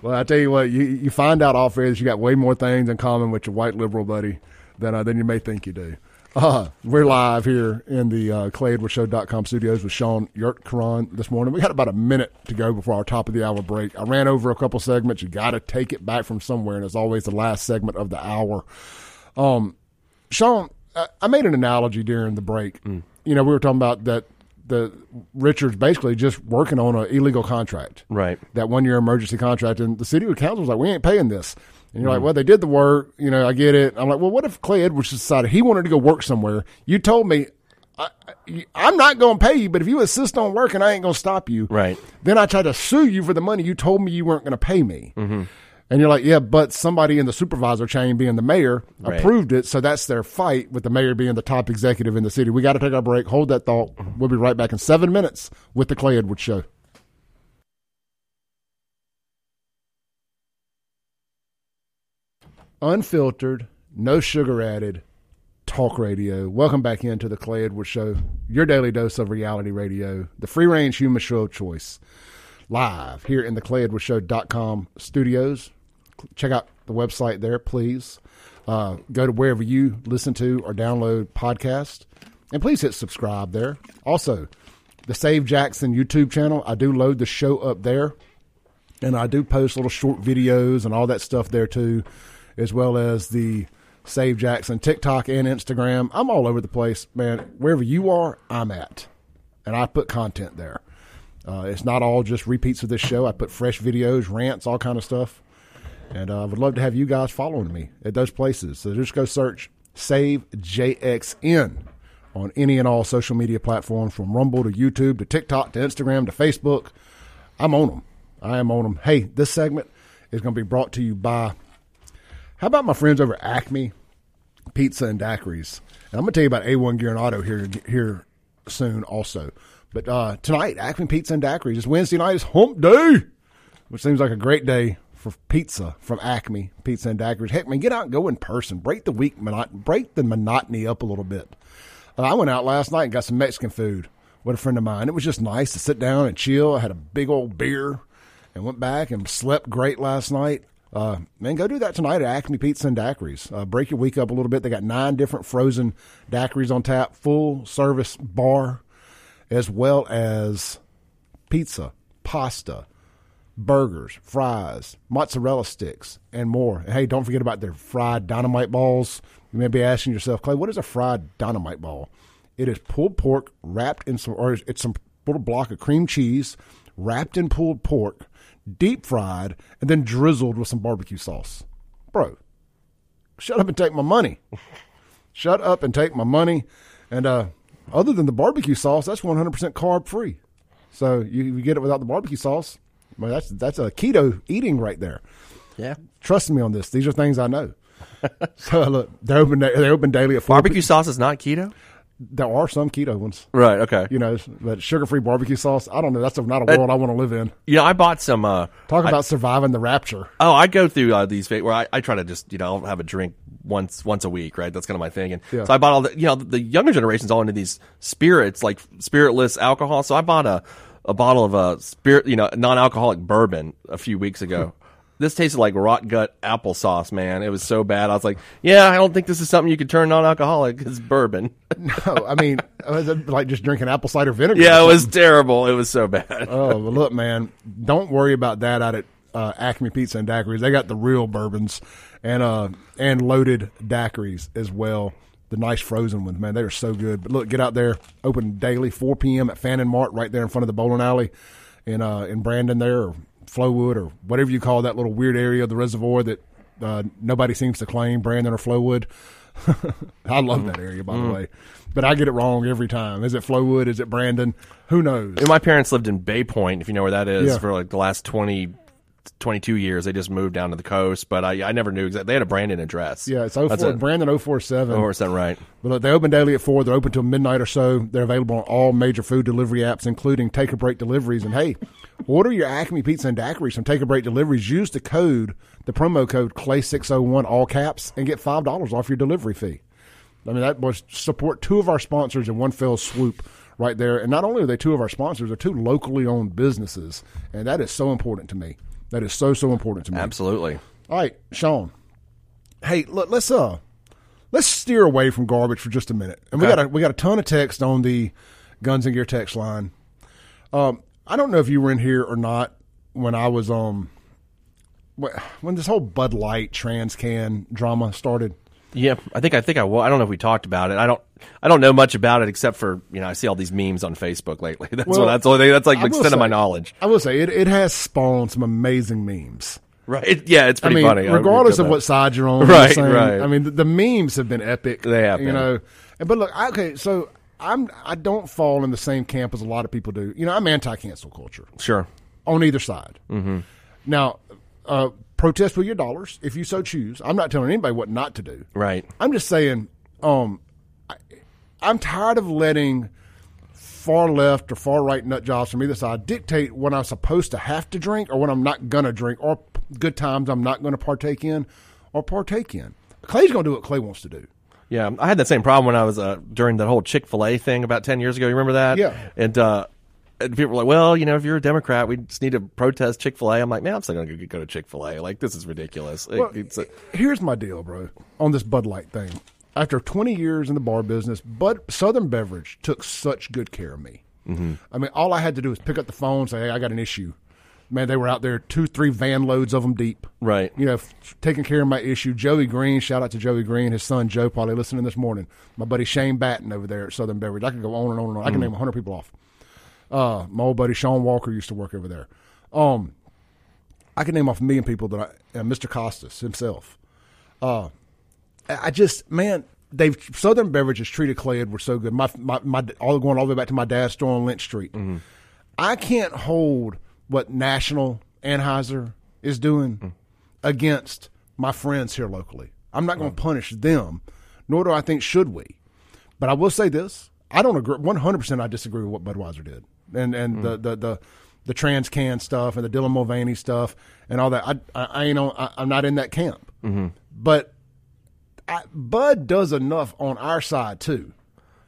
Well, I tell you what, you you find out off air that you got way more things in common with your white liberal buddy than uh, than you may think you do. Uh, we're live here in the uh, ClayEdwardsShow.com studios with Shaun Yurtkuran this morning. We got about a minute to go before our top of the hour break. I ran over a couple segments. You got to take it back from somewhere, and it's always the last segment of the hour. Um, Shaun, I, I made an analogy during the break. You know, we were talking about that the Richards basically just working on an illegal contract Right. that one year emergency contract, and the city council was like, "We ain't paying this." And you're like, "Well, they did the work, you know. I get it." I'm like, "Well, what if Clay Edwards decided he wanted to go work somewhere? You told me." I, I'm not going to pay you, but if you insist on working, I ain't going to stop you. Right. Then I tried to sue you for the money you told me you weren't going to pay me. Mm-hmm. And you're like, yeah, but somebody in the supervisor chain, being the mayor, Right. approved it. So that's their fight with the mayor being the top executive in the city. We got to take our break. Hold that thought. We'll be right back in seven minutes with the Clay Edwards Show. Unfiltered, no sugar added, talk radio. Welcome back into the Clay Edwards Show, your daily dose of reality radio, the free range human show of choice. Live here in the ClayEdwardsShow.com studios. Check out the website there, please. Uh, go to wherever you listen to or download podcast, and please hit subscribe there. Also, the Save Jackson YouTube channel. I do load the show up there, and I do post little short videos and all that stuff there too, as well as the Save Jackson TikTok and Instagram. I'm all over the place, man. Wherever you are, I'm at, and I put content there. Uh, it's not all just repeats of this show. I put fresh videos, rants, all kind of stuff. And uh, I would love to have you guys following me at those places. So just go search Save JXN on any and all social media platforms from Rumble to YouTube to TikTok to Instagram to Facebook. I'm on them. I am on them. Hey, this segment is going to be brought to you by, how about my friends over Acme Pizza and Daiquiris? And I'm going to tell you about A1 Gear and Auto here, here soon also. But uh, tonight, Acme Pizza and Daiquiris. It's Wednesday night. It's hump day, which seems like a great day for pizza from Acme Pizza and Daiquiris. Heck, man, get out and go in person. Break the week, monot- break the monotony up a little bit. Uh, I went out last night and got some Mexican food with a friend of mine. It was just nice to sit down and chill. I had a big old beer and went back and slept great last night. Uh, man, go do that tonight at Acme Pizza and Daiquiris. Uh, break your week up a little bit. They got nine different frozen daiquiris on tap, full service bar, as well as pizza, pasta, burgers, fries, mozzarella sticks, and more. And hey, don't forget about their fried dynamite balls. You may be asking yourself, Clay, what is a fried dynamite ball? It is pulled pork wrapped in some, or it's some little block of cream cheese wrapped in pulled pork, deep fried, and then drizzled with some barbecue sauce. Bro, shut up and take my money. shut up and take my money. And uh, other than the barbecue sauce, that's 100% carb free. So you, you get it without the barbecue sauce. Well, that's that's a keto eating right there. Yeah. Trust me on this. These are things I know. so look, they're open. They open daily at four. Barbecue sauce is not keto? There are some keto ones, Right, okay. you know, but sugar-free barbecue sauce. I don't know. That's not a Uh, world I want to live in. Yeah, I bought some. Uh, Talk I- about surviving the rapture. Oh, I go through uh, these where I, I try to just you know I'll have a drink once once a week, right? That's kind of my thing. And Yeah. so I bought all the you know the younger generation's all into these spirits like spiritless alcohol. So I bought a a bottle of a spirit you know non alcoholic bourbon a few weeks ago. This tasted like rot gut applesauce, man. It was so bad. I was like, "Yeah, I don't think this is something you could turn non-alcoholic. It's bourbon." No, I mean, was it like just drinking apple cider vinegar. yeah, it was terrible. It was so bad. Oh, well, look, man, don't worry about that out at uh, Acme Pizza and Daiquiris. They got the real bourbons and uh and loaded daiquiris as well. The nice frozen ones, man, they are so good. But look, get out there, open daily, 4 p.m. at Fannin Mart, right there in front of the bowling alley in uh in Brandon there, or Flowood, or whatever you call that little weird area of the reservoir that uh, nobody seems to claim, Brandon or Flowood. I love that area, by the way, but I get it wrong every time. Is it Flowood? Is it Brandon? Who knows? And my parents lived in Bay Point, if you know where that is, Yeah. for like the last 20, 22 years. They just moved down to the coast, but I, I never knew exactly. They had a Brandon address. Yeah, it's oh That's 04, it. Brandon 047. Oh, is that right? But look, they open daily at 4. They're open till midnight or so. They're available on all major food delivery apps, including Take a Break deliveries. And hey, order your Acme Pizza and Daiquiris from Take a Break deliveries. Use the code, the promo code CLAY601, all caps, and get $5 off your delivery fee. I mean, that was support two of our sponsors in one fell swoop right there. And not only are they two of our sponsors, they're two locally owned businesses. And that is so important to me. That is so, so important to me. Absolutely. All right, Shaun. Hey, let, let's uh let's steer away from garbage for just a minute. And we Okay. got a, we got a ton of text on the Guns and Gear text line. Um, I don't know if you were in here or not when I was um when this whole Bud Light trans can drama started. Yeah, I think I think I will. I don't know if we talked about it. I don't. I don't know much about it except for you know I see all these memes on Facebook lately. That's Well, what that's only. That's like I the extent of my knowledge. I will say it, it has spawned some amazing memes. Right? Yeah, it's I pretty mean, funny. Regardless of what side you're on, Right, saying? right. I mean, the, the memes have been epic. They have you been. know. And- But look, I- okay, so I'm I don't fall in the same camp as a lot of people do. You know, I'm anti-cancel culture. Sure. on either side. Mm-hmm. Now, uh, protest with your dollars if you so choose. I'm not telling anybody what not to do. Right. I'm just saying, um, I, I'm tired of letting far left or far right nut jobs from either side dictate what I'm supposed to have to drink or what I'm not gonna drink or good times I'm not gonna partake in or partake in. Clay's gonna do what Clay wants to do. Yeah, I had that same problem when I was uh, during that whole Chick Fil A thing about ten years ago. You remember that? Yeah. And uh, and people were like, "Well, you know, if you're a Democrat, we just need to protest Chick Fil A." I'm like, "Man, I'm still going to go to Chick Fil A. Like, this is ridiculous." Well, it's a- here's my deal, bro, on this Bud Light thing. After 20 years in the bar business, Bud Southern Beverage took such good care of me. Mm-hmm. I mean, all I had to do was pick up the phone, and say, "Hey, I got an issue." Man, they were out there, two, three van loads of them deep. Right. You know, f- taking care of my issue. Joey Green, shout out to Joey Green, his son Joe, probably listening this morning. My buddy Shane Batten over there at Southern Beverage. I could go on and on and on. I can name 100 people off. Uh, my old buddy Sean Walker used to work over there. Um, I can name off a million people that I, uh, Mr. Costas himself. Uh, I just, man, they've Southern Beverages treated Clay Edwards so good. My, my, my, all going all the way back to my dad's store on Lynch Street. I can't hold what National Anheuser is doing against my friends here locally. I'm not going to punish them, nor do I think should we. But I will say this: I don't agree. 100. percent I disagree with what Budweiser did, and and the, mm. the the the trans can stuff and the Dylan Mulvaney stuff and all that. I I, I ain't on, I, I'm not in that camp. Mm-hmm. But I, Bud does enough on our side too.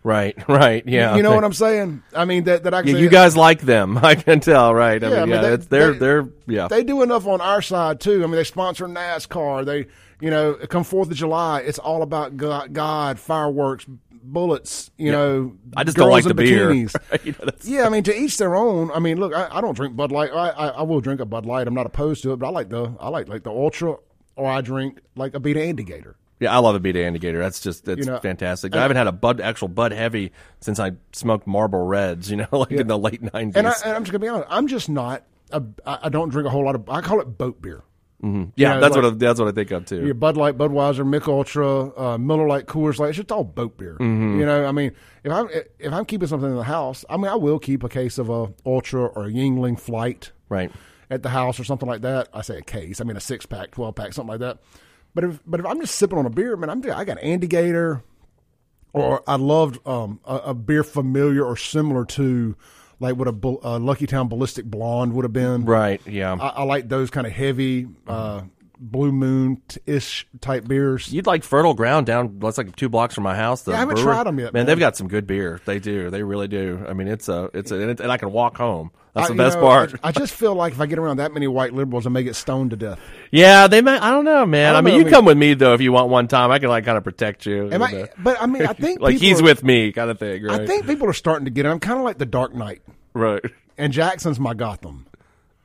right, right, yeah. You know what I'm saying? I mean that that I can Yeah, you guys like them. I can tell, right? I Yeah, I mean, mean, yeah, they- it's, they're they- they're yeah. They do enough on our side too. I mean, they sponsor NASCAR. They, you know, come Fourth of July, it's all about God, God fireworks, bullets. You know, I just don't like the beer. You know, yeah, I mean, to each their own. I mean, look, I, I don't drink Bud Light. I, I I will drink a Bud Light. I'm not opposed to it, but I like the I like like the Ultra, or I drink like a Abita Andygator. Yeah, I love a Abita Andygator. That's just that's You know, fantastic. I haven't had a Bud actual Bud Heavy since I smoked Marlboro Reds. You know, like in the late nineties. And, I, and I'm just gonna be honest. I'm just not. A, I I don't drink a whole lot of. I call it boat beer. Yeah, yeah, that's like- what I, that's what I think of too. Your Bud Light, Budweiser, Mich Ultra, uh, Miller Lite, Coors Light. It's just all boat beer. You know, I mean, if I'm if I'm keeping something in the house, I mean, I will keep a case of a Ultra or a Yuengling Flight Right. at the house or something like that. I say a case. I mean, a six pack, twelve pack, something like that. But if but if I'm just sipping on a beer, man, I'm I got Andygator, or I loved um, a, a beer familiar or similar to like what a, a Lucky Town Ballistic Blonde would have been. Right. Yeah. I, I like those kind of heavy uh, Blue Moon ish type beers. You'd like Fertile Ground down. That's like two blocks from my house. The Yeah, I haven't tried them yet, Man, man. they've got some good beer. They do. They really do. I mean, it's a it's a and, I can walk home. That's I- the best know, part. I, I just feel like if I get around that many white liberals, I may get stoned to death. yeah, they may. I don't know, man. I I, mean, know, you mean- come with me though if you want one time. I can like kind of protect you. Am I, but I mean, I think like he's are- with me, kind of thing. Right. I think people are starting to get it. I'm kind of like the Dark Knight, Right. and Jackson's my Gotham.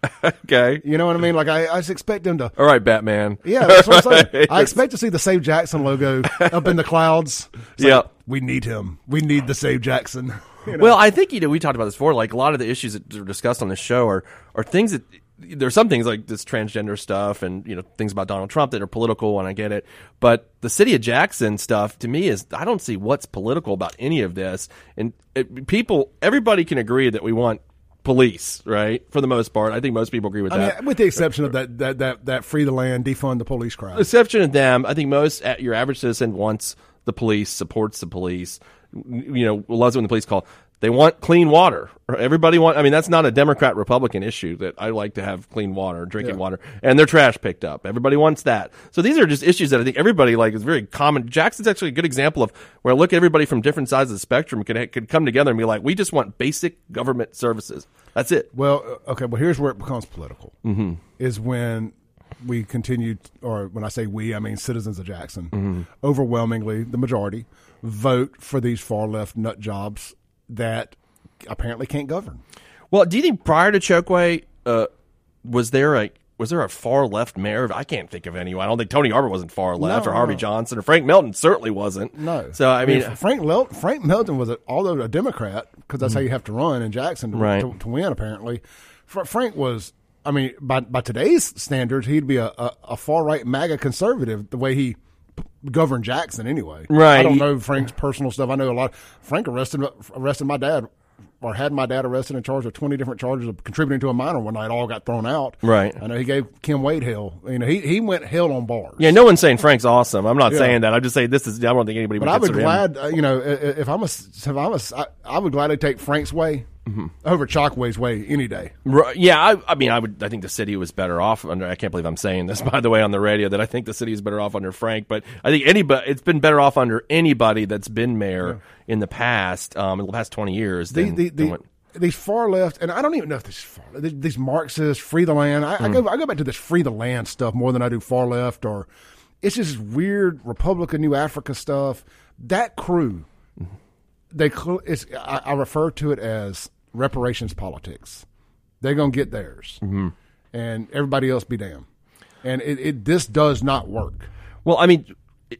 Okay. You know what I mean? Like I, I just expect them to. All right, Batman. Yeah, that's what I'm saying. I expect to see the Save Jackson logo up in the clouds. It's like, Yeah. we need him. We need the Save Jackson. You know? Well, I think you know we talked about this before. Like a lot of the issues that are discussed on this show are are things that there's some things like this transgender stuff and you know things about Donald Trump that are political, and I get it. But the city of Jackson stuff to me is I don't see what's political about any of this. And it, people, everybody can agree that we want police, right? For the most part, I think most people agree with I that. mean, with the exception of that, that, that, that free the land, defund the police crowd. exception of them, I think most uh, your average citizen wants the police, supports the police. You know, loves it when the police call. They want clean water. Everybody want. I mean, that's not a Democrat Republican issue. That I like to have clean water, drinking water, and their trash picked up. Everybody wants that. So these are just issues that I think everybody like is very common. Jackson's actually a good example of where I look at everybody from different sides of the spectrum could could come together and be like, we just want basic government services. That's it. Well, uh, okay, well, here's where it becomes political. Mm-hmm. Is when we continue, or when I say we, I mean citizens of Jackson, overwhelmingly, the majority, vote for these far left nut jobs that apparently can't govern. Well, do you think prior to Chokwe, uh, was there a was there a far left mayor? I can't think of anyone. I don't think Tony Yarber wasn't far left, No, or Harvey no. Johnson, or Frank Melton certainly wasn't. No. So I mean, Frank Lel- Frank Melton was, a, although a Democrat, because that's how you have to run in Jackson to, Right. to, to win. Apparently, Fr- Frank was. I mean, by by today's standards, he'd be a, a, a far right MAGA conservative. The way he governed Jackson, anyway. Right. I don't know Frank's personal stuff. I know a lot. Frank arrested arrested my dad. Or had my dad arrested and charged with twenty different charges of contributing to a minor one night. All got thrown out. Right. I know he gave Kim Wade hell. You know he he went hell on bars. yeah, no one's saying Frank's awesome. I'm not Yeah. saying that. I'm just saying this is. I don't think anybody. But would I would consider him- glad, uh, you know, if I'm a, if I'm a, I, I would gladly take Frank's way Mm-hmm. over Chokwe's way any day. Right, Yeah, I, I mean, I would. I think the city was better off under. I can't believe I'm saying this, by the way, on the radio. That I think the city is better off under Frank, but I think anybody. It's been better off under anybody that's been mayor in the past, um, in the past 20 years. The Than, the than the, what- these far left, and I don't even know if this is far, these, these Marxists, free the land. I, I go I go back to this free the land stuff more than I do far left, or it's just weird Republican New Africa stuff. That crew, they it's, I, I refer to it as reparations politics. They're gonna get theirs, mm-hmm. and everybody else be damned. And it, it this does not work. Well, I mean,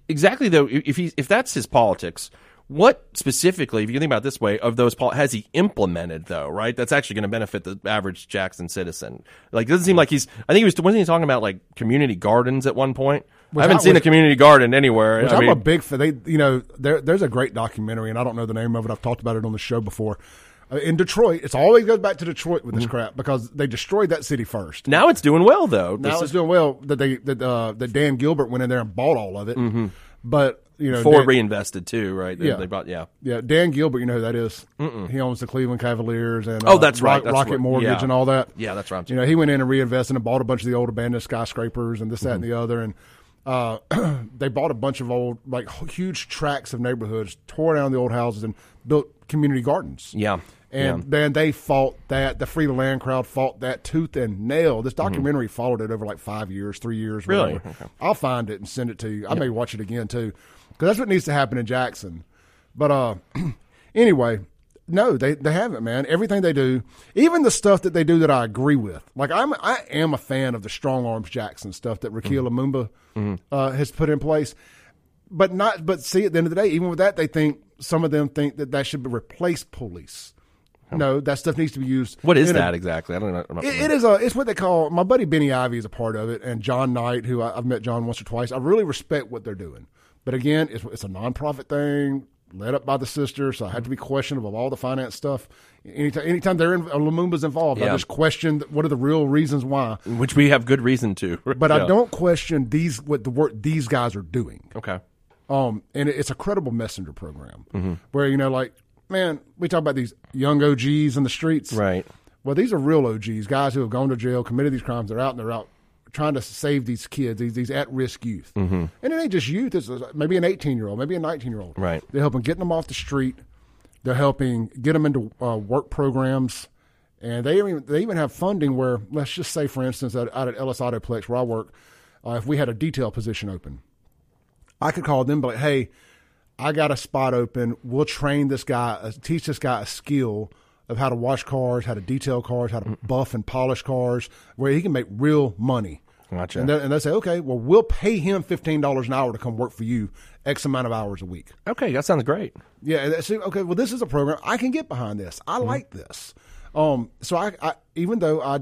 exactly though. If he if that's his politics, what specifically, if you think about it this way, of those pol- has he implemented though? Right, that's actually going to benefit the average Jackson citizen. Like, it doesn't seem like he's. I think he was. Wasn't he talking about like community gardens at one point? I haven't I seen a community garden anywhere. Which I I'm mean, a big fan. They, you know, there, there's a great documentary, and I don't know the name of it. I've talked about it on the show before. Uh, in Detroit, it's always goes back to Detroit with this Mm-hmm. crap because they destroyed that city first. now it's doing well though. Now This it's is- doing well that they that uh, that Dan Gilbert went in there and bought all of it. But you know, Ford Dan, reinvested too, right? They, Yeah. they bought yeah. yeah, Dan Gilbert, you know who that is? He owns the Cleveland Cavaliers and Oh, uh, that's right, Rock- that's Rocket right. Mortgage Yeah. and all that. Yeah, that's right. You know, he went in and reinvested and bought a bunch of the old abandoned skyscrapers and this, that, and Mm-hmm. the other. And uh, they bought a bunch of old, like huge tracts of neighborhoods, tore down the old houses, and built community gardens. Yeah. And Yeah. then they fought that. The Free Land crowd fought that tooth and nail. This documentary followed it over like five years, three years. Mm-hmm. Really? whatever. I'll find it and send it to you. I may watch it again too, because that's what needs to happen in Jackson. But uh, anyway, no, they they haven't, man. Everything they do, even the stuff that they do that I agree with, like I'm I am a fan of the strong arms Jackson stuff that Rukia Lumumba uh, has put in place. But not, but see, at the end of the day, even with that, they think some of them think that that should be replace police. No, that stuff needs to be used. What is in a- that exactly? I don't know. It, it is a. It's what they call. My buddy Benny Ivey is a part of it, and John Knight, who I, I've met John once or twice. I really respect what they're doing, but again, it's, it's a nonprofit thing led up by the sisters, so I have to be questionable of all the finance stuff. Anytime, anytime they're in, Lumumba's involved, I just question what are the real reasons why. which we have good reason to. But Yeah. I don't question these what the work these guys are doing. Okay. Um, and it's a credible messenger program Mm-hmm. where you know, like, man, we talk about these young OGs in the streets, Right. Well, these are real OGs, guys who have gone to jail, committed these crimes. They're out and they're out trying to save these kids, these, these at risk youth. Mm-hmm. And it ain't just youth; it's maybe an eighteen year old, maybe a nineteen year old. Right. They're helping getting them off the street. They're helping get them into uh, work programs. And they even they even have funding where, let's just say, for instance, out, out at Ellis Autoplex where I work, uh, if we had a detail position open, I could call them and be like, hey, I got a spot open. We'll train this guy, uh, teach this guy a skill of how to wash cars, how to detail cars, how to buff and polish cars, where he can make real money. Gotcha. And they, and they say, okay, well, we'll pay him fifteen dollars an hour to come work for you, X amount of hours a week. Okay, that sounds great. Yeah, and that's- okay. Well, this is a program I can get behind. This I like this. Um, so I, I, even though I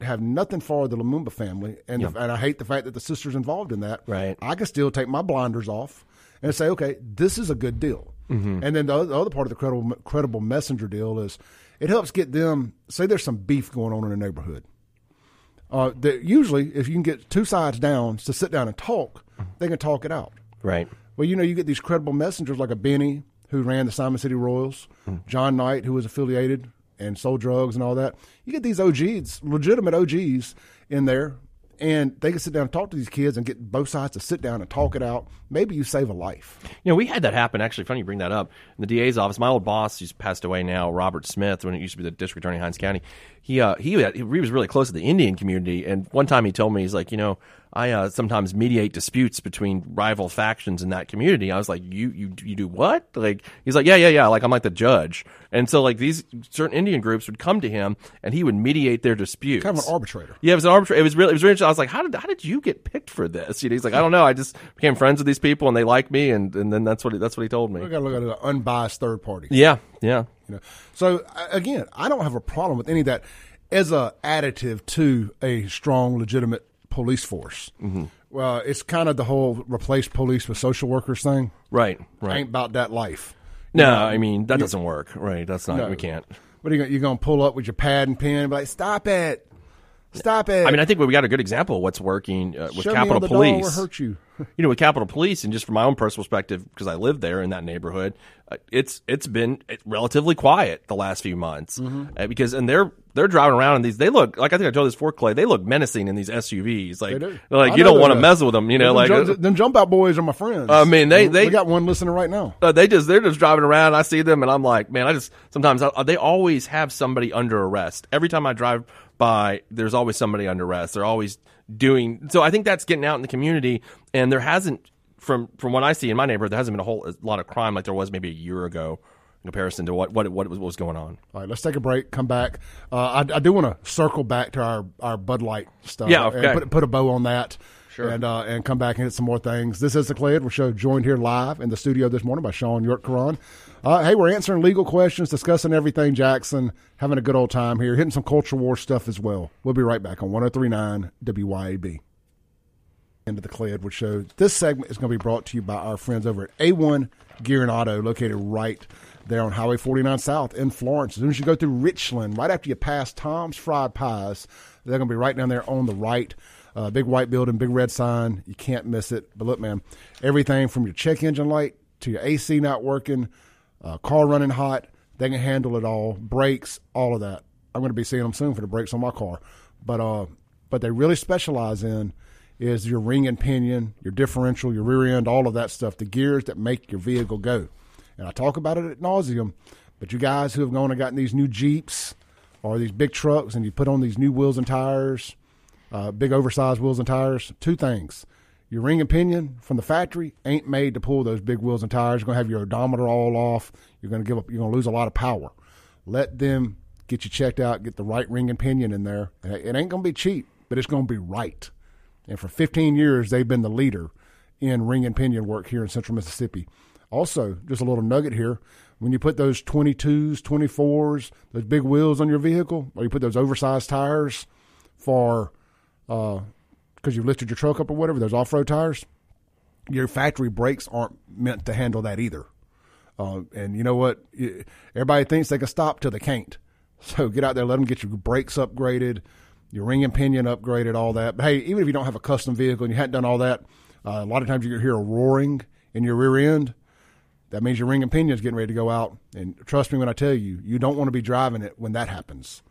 have nothing for the Lumumba family, and and I hate the fact that the sisters involved in that. Right. I can still take my blinders off and say, okay, this is a good deal. And then the, other- the other part of the credible credible messenger deal is it helps get them. Say there's some beef going on in a neighborhood. Uh, that usually, if you can get two sides down to sit down and talk, they can talk it out. Right. Well, you know, you get these credible messengers like a Benny who ran the Simon City Royals, John Knight who was affiliated and sold drugs and all that. You get these OGs, legitimate OGs in there, and they can sit down and talk to these kids and get both sides to sit down and talk it out. Maybe you save a life. You know, we had that happen. Actually, funny you bring that up. In the DA's office, my old boss, who's passed away now, Robert Smith, when it used to be the district attorney in Hinds County, he uh, he he was really close to the Indian community. And one time he told me, he's like, you know, I uh, sometimes mediate disputes between rival factions in that community. I was like, you you you do what? Like he's like, yeah yeah yeah. Like I'm like the judge. And so like these certain Indian groups would come to him, and he would mediate their disputes. Kind of an arbitrator. Yeah, it was an arbitrary. It was really, it was really interesting. I was like, how did, how did you get picked for this? You know, he's like, I don't know. I just became friends with these people and they like me. And, and then that's what, he, that's what he told We me. got to look at an unbiased third party. Yeah. Yeah. You know, so again, I don't have a problem with any of that as a additive to a strong, legitimate police force. Mm-hmm. Well, it's kind of the whole replace police with social workers thing. Right. Right. Ain't about that life. no, I mean, that doesn't work. Right. That's not, No. we can't. What are you gonna, you gonna pull up with your pad and pen and be like, stop it? Stop it. I mean, I think we got a good example of what's working uh, with Show Capitol Police. Hurt you. you know, with Capitol Police, and just from my own personal perspective, because I live there in that neighborhood, uh, it's it's been relatively quiet the last few months Mm-hmm. uh, because and they're they're driving around in these. They look like I think I told this for Clay. They look menacing in these SUVs. Like They do. like I you don't want to mess with them. You know, them, like jump, them jump out boys are my friends. I mean, they- we they- got one listening right now. uh, they just they're just driving around. I see them and I'm like, man, I just sometimes I, they always have somebody under arrest. Every time I drive by, there's always somebody under arrest. They're always doing. So I think that's getting out in the community, and there hasn't from from what I see in my neighborhood, there hasn't been a whole a lot of crime like there was maybe a year ago in comparison to what what what was, what was going on. All right, let's take a break. Come back. Uh, I, I do want to circle back to our, our Bud Light stuff. Yeah, and okay. Put, put a bow on that. Sure. And uh, and come back and hit some more things. This is the Clay Edwards Show, joined here live in the studio this morning by Shaun Yurtkuran. Uh, hey, we're answering legal questions, discussing everything Jackson, having a good old time here, hitting some culture war stuff as well. We'll be right back on 1039 WYAB. Into the Clay Edwards Show. This segment is going to be brought to you by our friends over at A1 Gear and Auto, located right there on Highway 49 South in Florence. As soon as you go through Richland, right after you pass Tom's Fried Pies, they're going to be right down there on the right. Uh, big white building, big red sign. You can't miss it. But look, man, everything from your check engine light to your AC not working, uh, car running hot, they can handle it all. Brakes, all of that. I'm going to be seeing them soon for the brakes on my car. But uh, but they really specialize in is your ring and pinion, your differential, your rear end, all of that stuff, the gears that make your vehicle go. And I talk about it at nauseum, but you guys who have gone and gotten these new Jeeps or these big trucks and you put on these new wheels and tires, uh, big oversized wheels and tires, two things. Your ring and pinion from the factory ain't made to pull those big wheels and tires. You're to have your odometer all off. You're to give up, you're to lose a lot of power. Let them get you checked out, get the right ring and pinion in there. It ain't to be cheap, but it's to be right. And for 15 years, they've been the leader in ring and pinion work here in central Mississippi. Also, just a little nugget here when you put those 22s, 24s, those big wheels on your vehicle, or you put those oversized tires for, because you've lifted your truck up or whatever, those off road tires, your factory brakes aren't meant to handle that either. Uh, and you know what? Everybody thinks they can stop till they can't. So get out there, let them get your brakes upgraded, your ring and pinion upgraded, all that. But hey, even if you don't have a custom vehicle and you hadn't done all that, uh, a lot of times you hear a roaring in your rear end. That means your ring and pinion is getting ready to go out. And trust me when I tell you, you don't want to be driving it when that happens.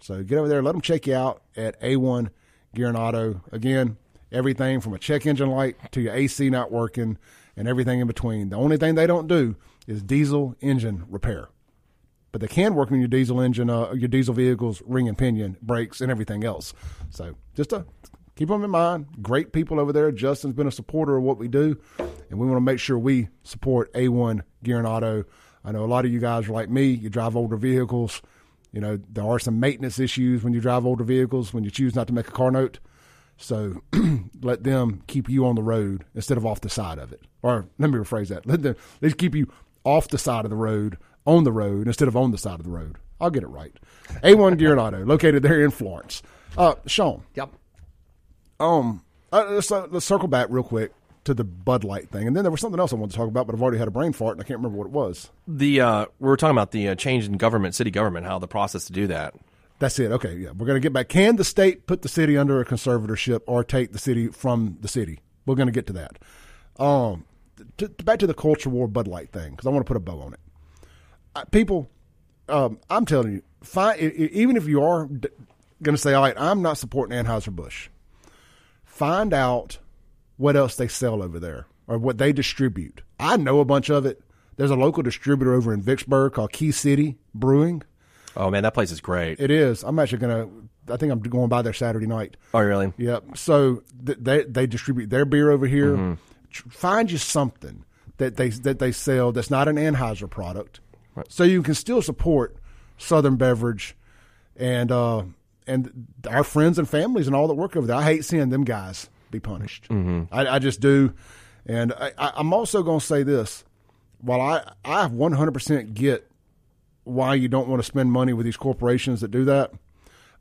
So get over there, let them check you out at A1 Gear and Auto. Again, everything from a check engine light to your AC not working and everything in between. The only thing they don't do is diesel engine repair. But they can work on your diesel engine, uh, your diesel vehicles, ring and pinion, brakes, and everything else. So just to keep them in mind. Great people over there. Justin's been a supporter of what we do, and we want to make sure we support A1 Gear and Auto. I know a lot of you guys are like me. You drive older vehicles. You know, there are some maintenance issues when you drive older vehicles when you choose not to make a car note. So let them keep you on the road instead of off the side of it. Or let me rephrase that. Let them let's keep you off the side of the road, on the road instead of on the side of the road. I'll get it right. A1 Gear and Auto, located there in Florence. Uh, Shaun, Yep. um, uh, let's, uh, let's circle back real quick to the Bud Light thing, and then there was something else I wanted to talk about, but I've already had a brain fart and I can't remember what it was. The uh, we were talking about the uh, change in government, city government, how the process to do that. That's it. Okay, yeah, we're going to get back. Can the state put the city under a conservatorship or take the city from the city? We're going to get to that. Um, to, to- back to the culture war Bud Light thing because I want to put a bow on it. Uh, people, um, I'm telling you, find, even if you are d- going to say, all right, I'm not supporting Anheuser Busch, find out what else they sell over there or what they distribute. I know a bunch of it. There's a local distributor over in Vicksburg called Key City Brewing. Oh man, that place is great. It is. I'm actually gonna. I think I'm going by there Saturday night. oh really? Yep. So th- they they distribute their beer over here. Tr- Find you something that they that they sell that's not an Anheuser product, right. so you can still support Southern beverage, and uh, and our friends and families and all that work over there. I hate seeing them guys be punished. I, I just do, and I, I, I'm also going to say this: while I I 100% get why you don't want to spend money with these corporations that do that.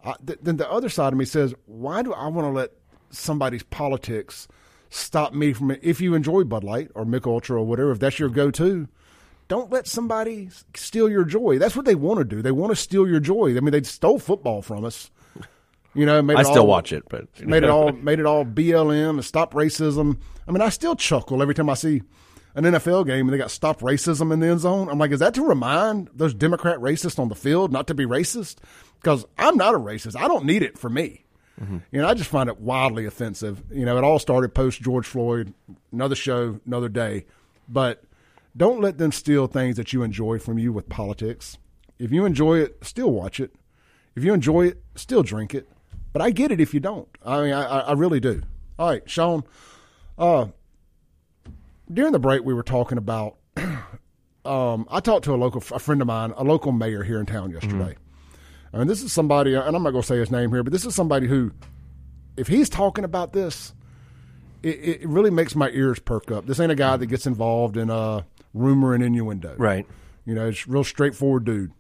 Uh, th- then the other side of me says, why do I want to let somebody's politics stop me from? If you enjoy Bud Light or Mich Ultra or whatever, if that's your go-to, don't let somebody steal your joy. That's what they want to do. They want to steal your joy. I mean, they stole football from us. You know, made I still all- watch it, but made it all made it all BLM and stop racism. I mean, I still chuckle every time I see an NFL game and they got stop racism in the end zone. I'm like, is that to remind those Democrat racists on the field not to be racist? Because I'm not a racist. I don't need it for me. Mm-hmm. You know, I just find it wildly offensive. You know, it all started post George Floyd. Another show, another day. But don't let them steal things that you enjoy from you with politics. If you enjoy it, still watch it. If you enjoy it, still drink it. But I get it if you don't. I mean, I, I really do. All right, Shaun. Uh, during the break, we were talking about. um, I talked to a local, a friend of mine, a local mayor here in town yesterday. I mean, this is somebody, and I'm not going to say his name here, but this is somebody who, if he's talking about this, it, it really makes my ears perk up. This ain't a guy that gets involved in uh, rumor and innuendo. right. You know, it's real straightforward dude.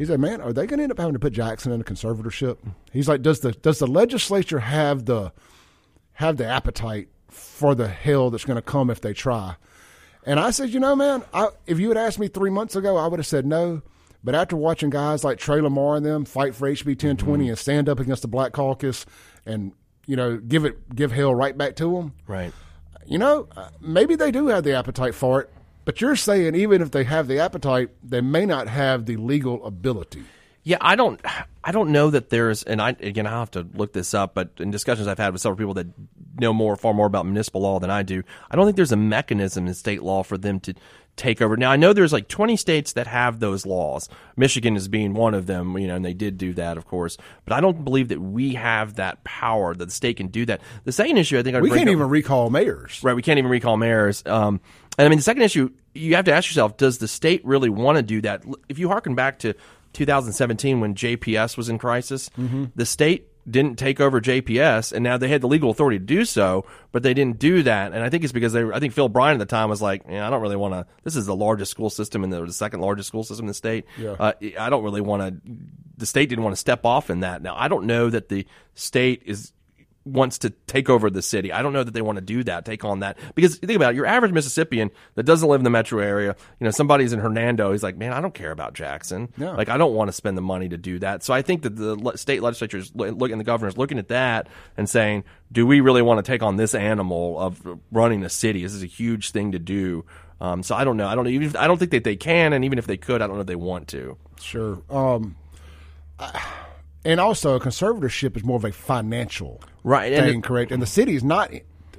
He said, "Man, are they going to end up having to put Jackson in a conservatorship?" He's like, "Does the does the legislature have the have the appetite for the hell that's going to come if they try?" And I said, "You know, man, I, if you had asked me three months ago, I would have said no. But after watching guys like Trey Lamar and them fight for HB 1020 and stand up against the Black Caucus, and you know, give it give hell right back to them, Right. you know, uh, maybe they do have the appetite for it, but you're saying even if they have the appetite, they may not have the legal ability. Yeah, I don't, I don't know that there's, and I again, I have to look this up. But in discussions I've had with several people that know more, far more about municipal law than I do, I don't think there's a mechanism in state law for them to take over. Now I know there's like 20 states that have those laws. Michigan is being one of them, you know, and they did do that, of course. But I don't believe that we have that power that the state can do that. The second issue, I think, I'd We can't up- even recall mayors. Right, we can't even recall mayors. Um, and I mean, the second issue, you have to ask yourself: Does the state really want to do that? If you harken back to 2017 when JPS was in crisis, the state didn't take over JPS, and now they had the legal authority to do so, but they didn't do that. And I think it's because they, I think Phil Bryant at the time was like, yeah, I don't really want to. This is the largest school system and the, the second largest school system in the state. Yeah. Uh, I don't really want to. The state didn't want to step off in that. Now I don't know that the state is wants to take over the city. I don't know that they want to do that, take on that. Because think about it, your average Mississippian that doesn't live in the metro area, you know, somebody's in Hernando, he's like, man, I don't care about Jackson. Yeah. Like, I don't want to spend the money to do that. So I think that the le- state legislatures lo- look and the governor's looking at that and saying, do we really want to take on this animal of running a city? This is a huge thing to do. Um, so I don't know. I don't even. If, I don't think that they can, and even if they could, I don't know if they want to. Sure. Um, I- and also, a conservatorship is more of a financial Right, and it- correct? And the city is not.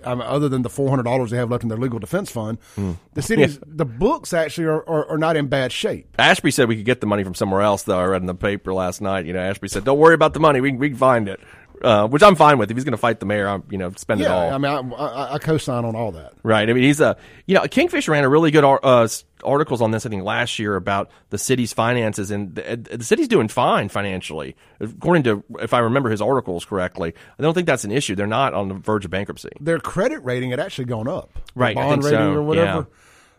I mean, other than the four hundred dollars they have left in their legal defense fund, hmm. the city's the books actually are, are, are not in bad shape. Ashby said we could get the money from somewhere else, though. I read in the paper last night. You know, Ashby said, "Don't worry about the money. We we can find it," uh, which I'm fine with. If he's going to fight the mayor, I'm you know spend it Yeah, all. I mean, I, I, I co-sign on all that. right. I mean, he's a you know Kingfisher ran a really good ar- uh, articles on this. I think last year about the city's finances, and the, the city's doing fine financially, according to if I remember his articles correctly. I don't think that's an issue. They're not on the verge of bankruptcy. Their credit rating had actually gone up, The Right, I Bond rating so, or whatever.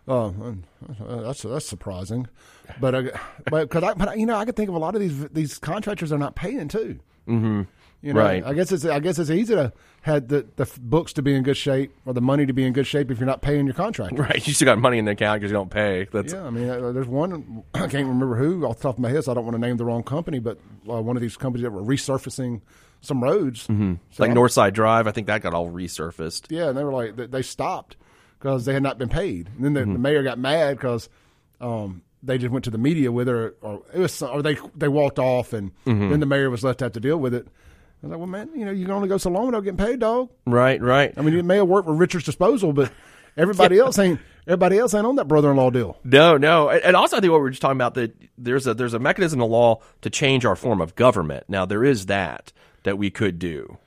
Uh, uh, that's that's surprising, but uh, but because I but you know I could think of a lot of these these contractors are not paying too. Mm-hmm. You know, Right. I guess it's I guess it's easy to have the the books to be in good shape or the money to be in good shape if you're not paying your contractor. Right. You still got money in the account because you don't pay. That's Yeah, I mean, uh, there's one I can't remember who off the top of my head, so I don't want to name the wrong company, but uh, one of these companies that were resurfacing some roads, mm-hmm. like Northside Drive. I think that got all resurfaced. Yeah, and they were like they, they stopped because they had not been paid. And then the, Mm-hmm. the mayor got mad because um, they just went to the media with her, or it was, or they they walked off, and Mm-hmm. then the mayor was left to have to deal with it. I was like, well, man, you know, you can only go so long without getting paid, dog. Right. Right. I mean, it may have worked for Richards Disposal, but everybody else ain't. Everybody else ain't on that brother-in-law deal. No, no, and also I think what we were just talking about that there's a there's a mechanism in the law to change our form of government. Now there is that that we could do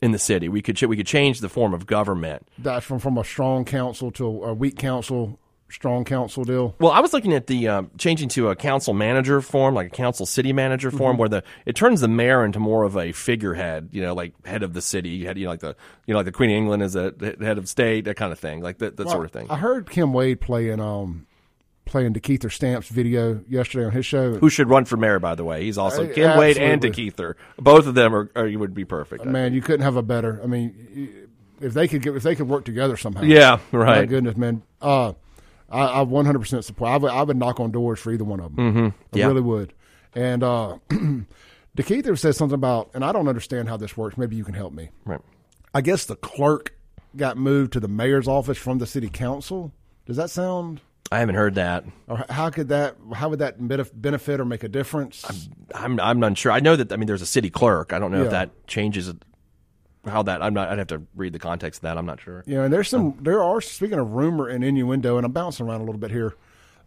in the city. We could we could change the form of government. That's from from a strong council to a weak council, strong council deal. Well, I was looking at the um, changing to a council manager form, like a council city manager form, where the it turns the mayor into more of a figurehead, you know, like head of the city, head, you know, like the you know, like the Queen of England is a head of state, that kind of thing, like that, that sort of thing. I heard Kim Wade playing um playing DeKeither Stamps video yesterday on his show. Who should run for mayor? By the way, he's also Uh, Kim Wade and. DeKeither. Both of them are, are you would be perfect. I man, you couldn't have a better. I mean, if they could get if they could work together somehow. Yeah, My right. goodness, man. Uh, I, I 100% support. I would, I would knock on doors for either one of them. Mm-hmm. I Yeah. really would. And uh, DeKeither says something about, and I don't understand how this works. Maybe you can help me. Right. I guess the clerk got moved to the mayor's office from the city council. Does that sound? I haven't heard that. Or how could that? How would that benefit or make a difference? I'm I'm not sure. I know that I mean there's a city clerk. I don't know Yeah. if that changes how that. I'm not. I'd have to read the context of that. I'm not sure. Yeah, and there's some. There are speaking of rumor and innuendo, and I'm bouncing around a little bit here.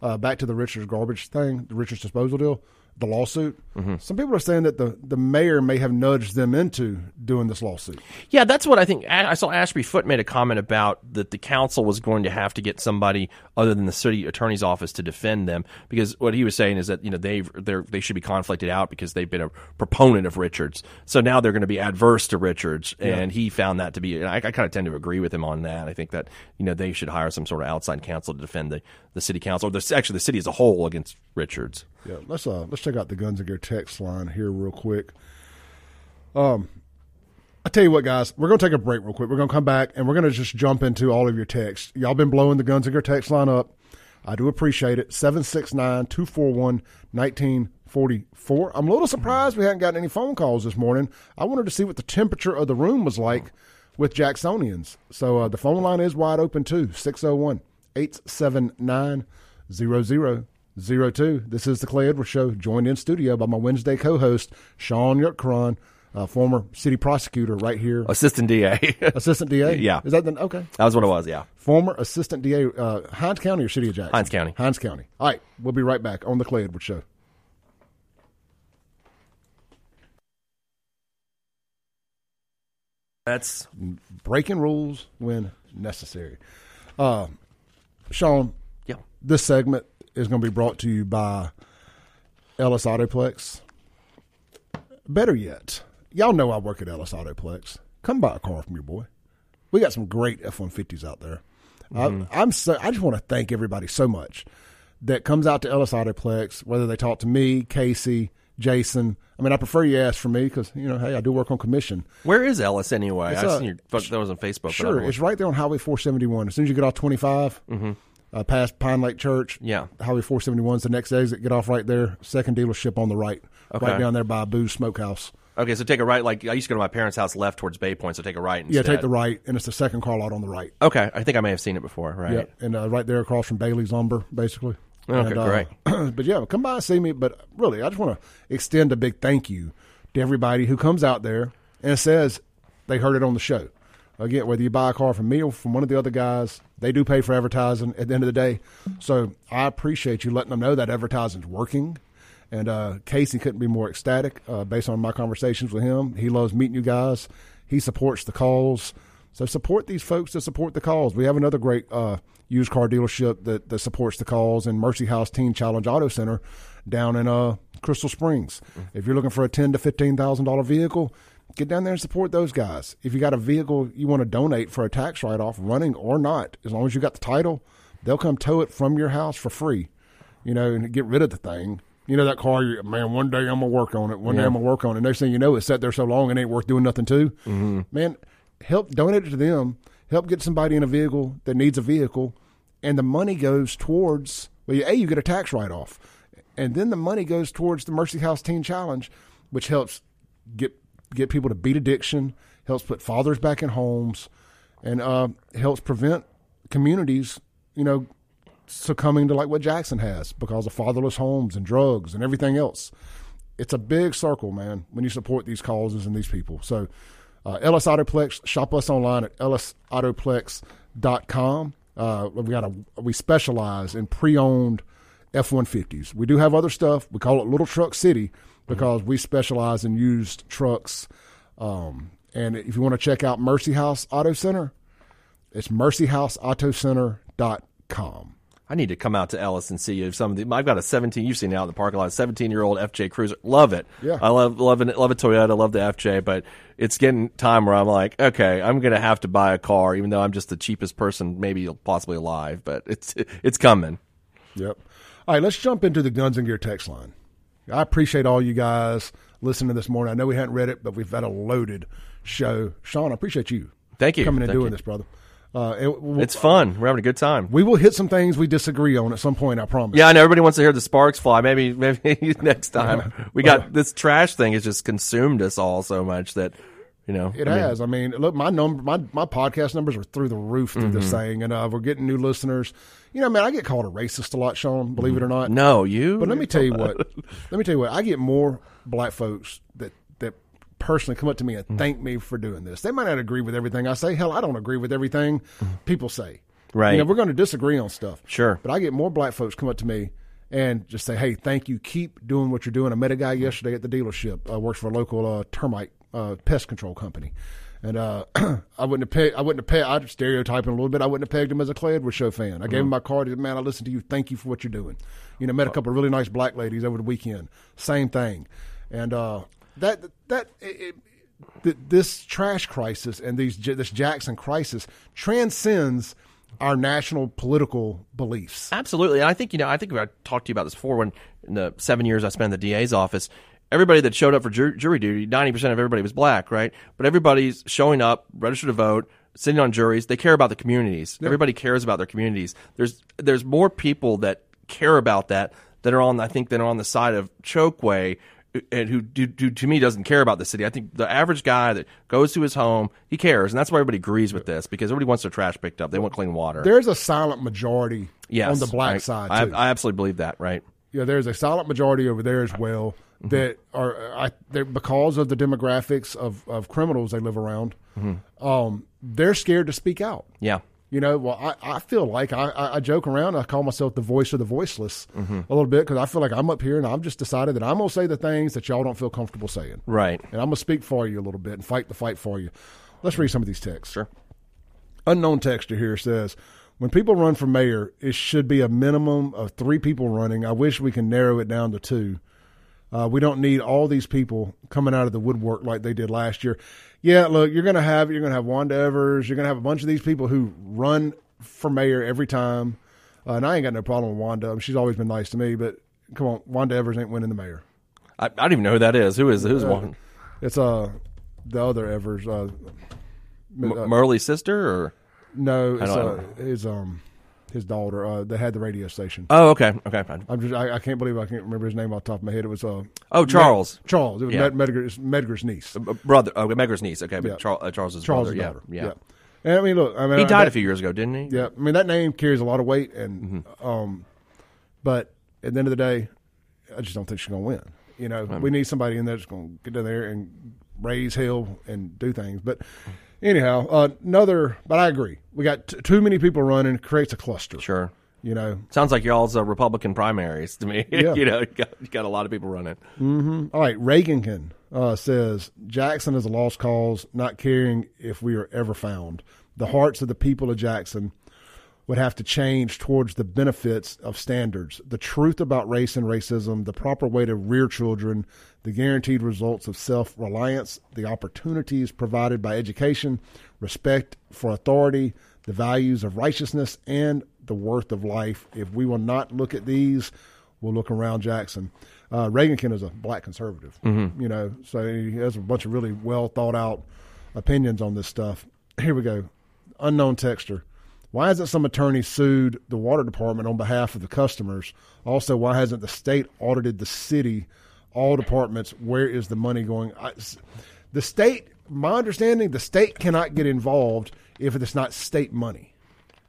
Uh, back to the Richards garbage thing, the Richards disposal deal, the lawsuit. Mm-hmm. Some people are saying that the the mayor may have nudged them into doing this lawsuit. Yeah, that's what I think. I saw Ashby Foote made a comment about that the council was going to have to get somebody other than the city attorney's office to defend them because what he was saying is that you know they they they should be conflicted out because they've been a proponent of Richards, so now they're going to be adverse to Richards, and he found that to be. And I, I kind of tend to agree with him on that. I think that you know they should hire some sort of outside counsel to defend the the city council or the, actually the city as a whole against Richards. Yeah, let's uh let's check out the Guns and Gear text line here real quick. Um, I tell you what, guys, we're gonna take a break real quick. We're gonna come back and we're gonna just jump into all of your texts. Y'all been blowing the Guns and Gear text line up. I do appreciate it. 769-241-1944. I'm a little surprised we hadn't gotten any phone calls this morning. I wanted to see what the temperature of the room was like with Jacksonians. So uh, the phone line is wide open too. 601 879 0002. This is the Clay Edwards Show, joined in studio by my Wednesday co host, Shaun Yurtkuran, uh, former city prosecutor right here. Assistant DA. Assistant DA? Yeah. Is that the, okay? that was what it was. Yeah. Former Assistant DA, uh, Hinds County or City of Jackson? Hinds County. Hinds County. All right, we'll be right back on the Clay Edwards Show. That's Breaking rules when necessary. Uh, Shaun, yeah. this segment is going to be brought to you by Ellis Autoplex. Better yet, y'all know I work at Ellis Autoplex. Come buy a car from your boy. We got some great F one fifties out there. I, mm-hmm. I'm so I just want to thank everybody so much that comes out to Ellis Autoplex. Whether they talk to me, Casey, Jason. I mean, I prefer you ask for me because you know, hey, I do work on commission. Where is Ellis anyway? It's, I've seen your that was on Facebook. Sure, it's right there on Highway 471. As soon as you get off 25, mm-hmm. Uh, past Pine Lake Church, Yeah. Highway 471 is the next exit. Get off right there. Second dealership on the right, Okay. right down there by Boo's Smokehouse. Okay, so take a right. Like I used to go to my parents' house left towards Bay Point, so take a right. Yeah, take the right, and it's the second car lot on the right. Okay, I think I may have seen it before. Right. Yeah, and uh, right there across from Bailey's Lumber, basically. Okay, And, uh, great. but yeah, come by and see me. But really, I just want to extend a big thank you to everybody who comes out there and says they heard it on the show. Again, whether you buy a car from me or from one of the other guys, they do pay for advertising at the end of the day. So I appreciate you letting them know that advertising's working. And uh, Casey couldn't be more ecstatic uh, based on my conversations with him. He loves meeting you guys. He supports the calls. So support these folks that support the calls. We have another great uh, used car dealership that, that supports the calls in Mercy House Teen Challenge Auto Center down in uh, Crystal Springs. If you're looking for a ten to fifteen thousand dollar vehicle, get down there and support those guys. If you got a vehicle you want to donate for a tax write off, running or not, as long as you got the title, they'll come tow it from your house for free. You know, and get rid of the thing. You know that car, man. One day I'm gonna work on it. One day I'm gonna work on it. Next thing you know, it's sat there so long it ain't worth doing nothing to. Mm-hmm. Man, help donate it to them. Help get somebody in a vehicle that needs a vehicle, and the money goes towards. Well, you- a you get a tax write off, and then the money goes towards the Mercy House Teen Challenge, which helps get get people to beat addiction, helps put fathers back in homes, and uh, helps prevent communities, you know, succumbing to like what Jackson has because of fatherless homes and drugs and everything else. It's a big circle, man, when you support these causes and these people. So, uh, Ellis Autoplex, shop us online at ellisautoplex.com. Uh, we've got a, we specialize in pre owned F 150s. We do have other stuff. We call it Little Truck City because we specialize in used trucks. Um, and if you want to check out Mercy House Auto Center, it's mercyhouseautocenter.com. I need to come out to Ellis and see if some of the. I've got a 17. You've seen it out in the parking lot. 17 year old FJ Cruiser. Love it. Yeah. I love love it. Love a Toyota. Love the FJ. But it's getting time where I'm like, okay, I'm gonna have to buy a car, even though I'm just the cheapest person, maybe possibly alive. But it's it's coming. Yep. All right, let's jump into the Guns and Gear text line. I appreciate all you guys listening this morning. I know we hadn't read it, but we've had a loaded show. Shaun, I appreciate you. Thank you. Coming and Thank doing you. this, brother. Uh, it, we'll- It's fun. We're having a good time. we will hit some things we disagree on at some point. I promise. Yeah, I know everybody wants to hear the sparks fly. Maybe, maybe next time. We got this trash thing has just consumed us all so much that you know It I mean, has. I mean, look, my number, my my podcast numbers are through the roof through this Mm-hmm. thing, and uh, we're getting new listeners. You know, man, I get called a racist a lot, Shaun. Believe it or not. No, you. But let me tell you what. let me tell you what. I get more black folks that that personally come up to me Mm-hmm. and thank me for doing this. They might not agree with everything I say. Hell, I don't agree with everything people say. Mm-hmm. Right. You know, we're going to disagree on stuff. Sure. But I get more black folks come up to me and just say, "Hey, thank you. Keep doing what you're doing." I met a guy yesterday at the dealership. Uh, works for a local uh, termite uh, pest control company. And uh, I wouldn't have pegged, I wouldn't have pegged, I'm stereotyping a little bit. I wouldn't have pegged him as a Clay Edwards show fan. I gave him my card. He said, man, I listened to you. Thank you for what you're doing. You know, met a couple of really nice black ladies over the weekend. Same thing. And uh, that, that, it, it, this trash crisis and these this Jackson crisis transcends our national political beliefs. Absolutely. And I think, you know, I think I talked to you about this before when in the seven years I spent in the DA's office, everybody that showed up for jur- jury duty, 90% of everybody was black, right? But everybody's showing up, registered to vote, sitting on juries. They care about the communities. Everybody cares about their communities. There's, there's more people that care about that that are on, I think, that are on the side of Chokwe uh, and who, do, do, to me doesn't care about the city. I think the average guy that goes to his home, he cares, and that's why everybody agrees with this because everybody wants their trash picked up. They want clean water. There's a silent majority yes, on the black I- side I. I absolutely believe that. Right. yeah, there's a silent majority over there as well Mm-hmm. that are I, they're, because of the demographics of, of criminals they live around. Mm-hmm. Um, they're scared to speak out. Yeah. You know, well, I, I feel like I, I, joke around. I call myself the voice of the voiceless Mm-hmm. a little bit because I feel like I'm up here and I've just decided that I'm going to say the things that y'all don't feel comfortable saying. Right. And I'm going to speak for you a little bit and fight the fight for you. Let's read some of these texts. Sure. Unknown texture here says, when people run for mayor, it should be a minimum of three people running. I wish we can narrow it down to two. Uh, we don't need all these people coming out of the woodwork like they did last year. Yeah, look, you're going to have you're going to have Wanda Evers. You're going to have a bunch of these people who run for mayor every time. Uh, and I ain't got no problem with Wanda. She's always been nice to me. But come on, Wanda Evers ain't winning the mayor. I, I don't even know who that is. Who is who's one? It's uh the other Evers. Uh, M- uh, Merle's sister or? no, it's don't uh, his um his daughter. Uh, they had the radio station. Oh, okay, okay, fine. I'm just I, I can't believe I can't remember his name off the top of my head. It was uh Oh, Charles, Med- Charles. It was Yeah. Med- Medgar's, Medgar's niece. Uh, brother, oh, Medgar's niece. Okay, but Yeah. Charles, uh, Charles's Charles' brother. daughter. Yeah, yeah. And I mean, look, I mean, He died that- a few years ago, didn't he? Yeah, I mean that name carries a lot of weight, and Mm-hmm. um, but at the end of the day, I just don't think she's going to win. You know, we need somebody in there that's going to get in there and raise hell and do things. But anyhow, uh, another. But I agree. We got t- too many people running. It creates a cluster. Sure. You know. Sounds like y'all's uh, Republican primaries to me. Yeah. you know, you got, you got a lot of people running. All right, Reagankin uh, says Jackson is a lost cause, not caring if we are ever found. The hearts of the people of Jackson would have to change towards the benefits of standards, the truth about race and racism, the proper way to rear children, the guaranteed results of self reliance, the opportunities provided by education, respect for authority, the values of righteousness, and the worth of life. If we will not look at these, we'll look around Jackson. Uh, Reagankin is a black conservative, you know, so he has a bunch of really well thought out opinions on this stuff. Here we go. Unknown texture. Why hasn't some attorney sued the water department on behalf of the customers? Also, why hasn't the state audited the city, all departments? Where is the money going? I, the state, my understanding, the state cannot get involved if it's not state money.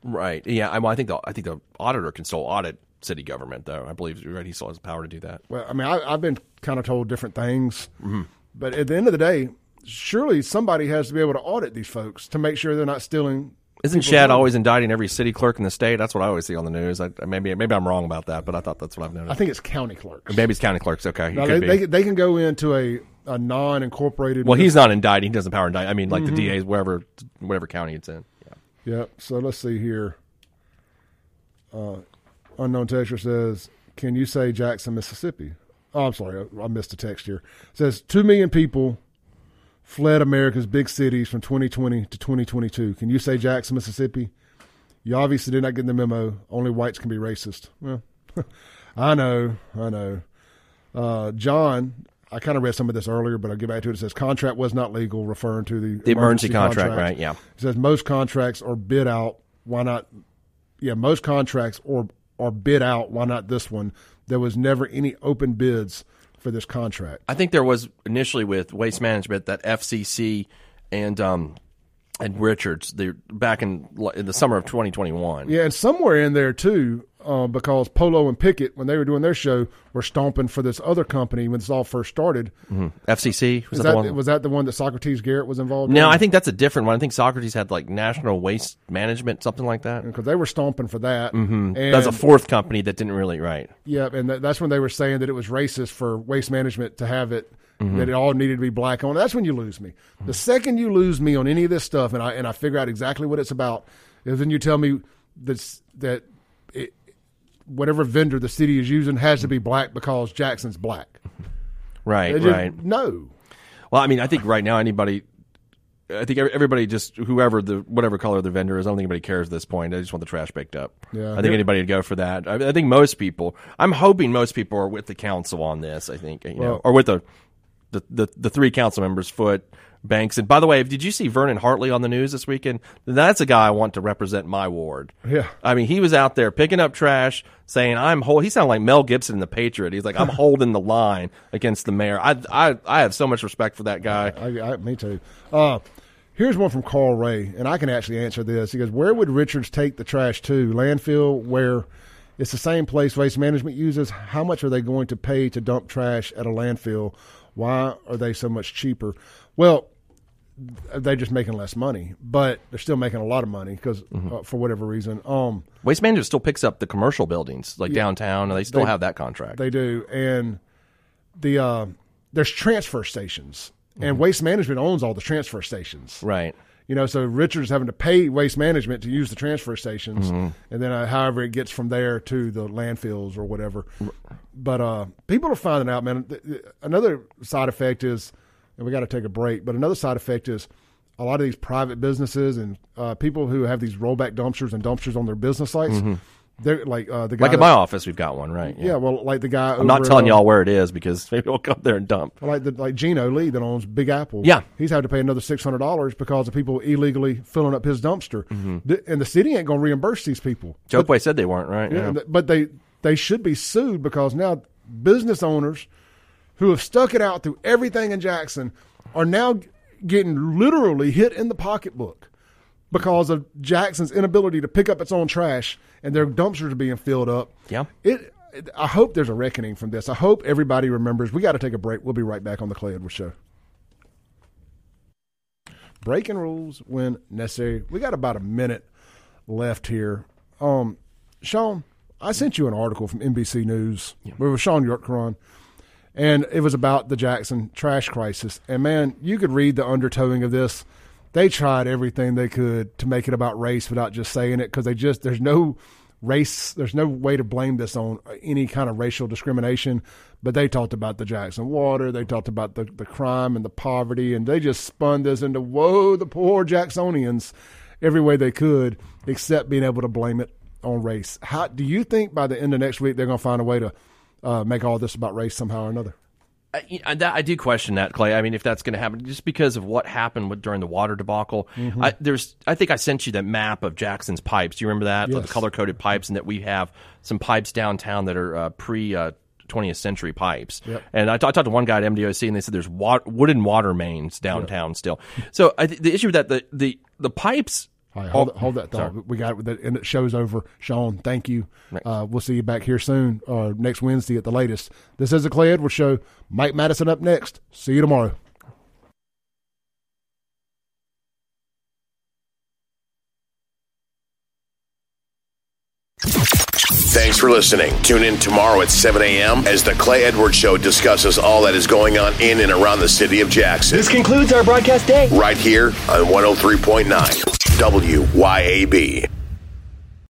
Right. Yeah. I, well, I think the I think the auditor can still audit city government, though. I believe right. He still has the power to do that. Well, I mean, I, I've been kind of told different things, mm-hmm. but at the end of the day, surely somebody has to be able to audit these folks to make sure they're not stealing. Isn't Shad always indicting every city clerk in the state? That's what I always see on the news. I, maybe maybe I'm wrong about that, but I thought that's what I've noticed. I think it's county clerks. maybe it's county clerks. Okay, could they, they, they can go into a, a non incorporated. well, he's not indicting. He doesn't power indict. I mean, like Mm-hmm. the DA's wherever whatever county it's in. Yeah. Yep. So let's see here. Uh, unknown texture says, "Can you say Jackson, Mississippi?" Oh, I'm sorry, I, I missed a text here. It says two million people fled America's big cities from 2020 to 2022. Can you say Jackson, Mississippi? You obviously did not get the memo. Only whites can be racist. Well, I know, I know. Uh, John I kind of read some of this earlier, but I'll get back to it. It says contract was not legal, referring to the The emergency contract, right, yeah. It says most contracts are bid out. Why not? Yeah, most contracts or are bid out. Why not this one? There was never any open bids for this contract. I think there was initially with Waste Management that FCC and um, and Richards they back in, in the summer of 2021. Yeah, and somewhere in there too, uh, because Polo and Pickett, when they were doing their show, were stomping for this other company when this all first started. FCC was that, that, the one? was that the one that Socrates Garrett was involved in? no, I think that's a different one. I think Socrates had like National Waste Management, something like that. because they were stomping for that. Mm-hmm. That's a fourth company that didn't really right. Yeah, and that, that's when they were saying that it was racist for waste management to have it. That it all needed to be black on. That's when you lose me. The second you lose me on any of this stuff, and I and I figure out exactly what it's about, is when you tell me that's that whatever vendor the city is using has to be black because Jackson's black. Right, just- right. No. Well, I mean, I think right now anybody, I think everybody just whoever the whatever color the vendor is, I don't think anybody cares at this point. I just want the trash picked up. Yeah. I think anybody would go for that. I, I think most people. I'm hoping most people are with the council on this. I think you know, or with the, the the the three council members, Foote. Banks and by the way, did you see Vernon Hartley on the news this weekend? That's a guy I want to represent my ward. Yeah. I mean, he was out there picking up trash, saying, "I'm hold." He sounded like Mel Gibson in The Patriot. He's like, "I'm holding the line against the mayor." I, I, I have so much respect for that guy. I, I, me too. Uh, here's one from Carl Ray, and I can actually answer this. He goes, "Where would Richards take the trash to? Landfill, where it's the same place Waste Management uses. How much are they going to pay to dump trash at a landfill? Why are they so much cheaper? Well, they're just making less money, but they're still making a lot of money because uh, for whatever reason, um, Waste Management still picks up the commercial buildings like downtown, and they still They- have that contract. They do, and the uh, there's transfer stations, and Waste Management owns all the transfer stations. right. You know, so Richard's having to pay Waste Management to use the transfer stations, and then uh, however it gets from there to the landfills or whatever. But uh, people are finding out, man. th- th- Another side effect is, and we got to take a break. But another side effect is a lot of these private businesses and uh, people who have these rollback dumpsters and dumpsters on their business sites. They're like uh, the guy Like in that- my office, we've got one, right? yeah, well, like the guy. I'm not telling y'all where it is because maybe we'll come there and dump. like the, like Geno Lee that owns Big Apple. Yeah. he's had to pay another six hundred dollars because of people illegally filling up his dumpster, Th- and the city ain't going to reimburse these people. Chokwe said they weren't, right? Yeah, th- but they they should be sued because now business owners who have stuck it out through everything in Jackson are now getting literally hit in the pocketbook because of Jackson's inability to pick up its own trash and their dumpsters are being filled up. Yeah. It, I hope there's a reckoning from this. I hope everybody remembers. We got to take a break. We'll be right back on the Clay Edwards show. Breaking rules when necessary. We got about a minute left here. Um, Shaun, I sent you an article from NBC News. It was Sean Yorkron, and it was about the Jackson trash crisis. And man, you could read the undertowing of this. They tried everything they could to make it about race without just saying it because they just there's no race. There's no way to blame this on any kind of racial discrimination. But they talked about the Jackson water. They talked about the, the crime and the poverty, and they just spun this into whoa, the poor Jacksonians, every way they could, except being able to blame it on race. How do you think by the end of next week they're going to find a way to uh, make all this about race somehow or another? I, I- that, I do question that, Clay. I mean, if that's going to happen, just because of what happened with, during the water debacle, Mm-hmm. I, there's. I think I sent you that map of Jackson's pipes. Do you remember that? The color coded pipes, and that we have some pipes downtown that are uh, pre. Uh, 20th century pipes, Yep. and I, t- I talked to one guy at MDOC, and they said there's wooden water mains downtown still. So I th- the issue with that the the the pipes. All right, hold, Oh, hold that thought. sorry. We got it, and it show's over. Sean, thank you. Uh, we'll see you back here soon, uh, next Wednesday at the latest. This is the Clay Edwards Show. Mike Madison up next. See you tomorrow. Thanks for listening. Tune in tomorrow at 7 a.m. as the Clay Edwards Show discusses all that is going on in and around the city of Jackson. This concludes our broadcast day. Right here on 103.9 WYAB.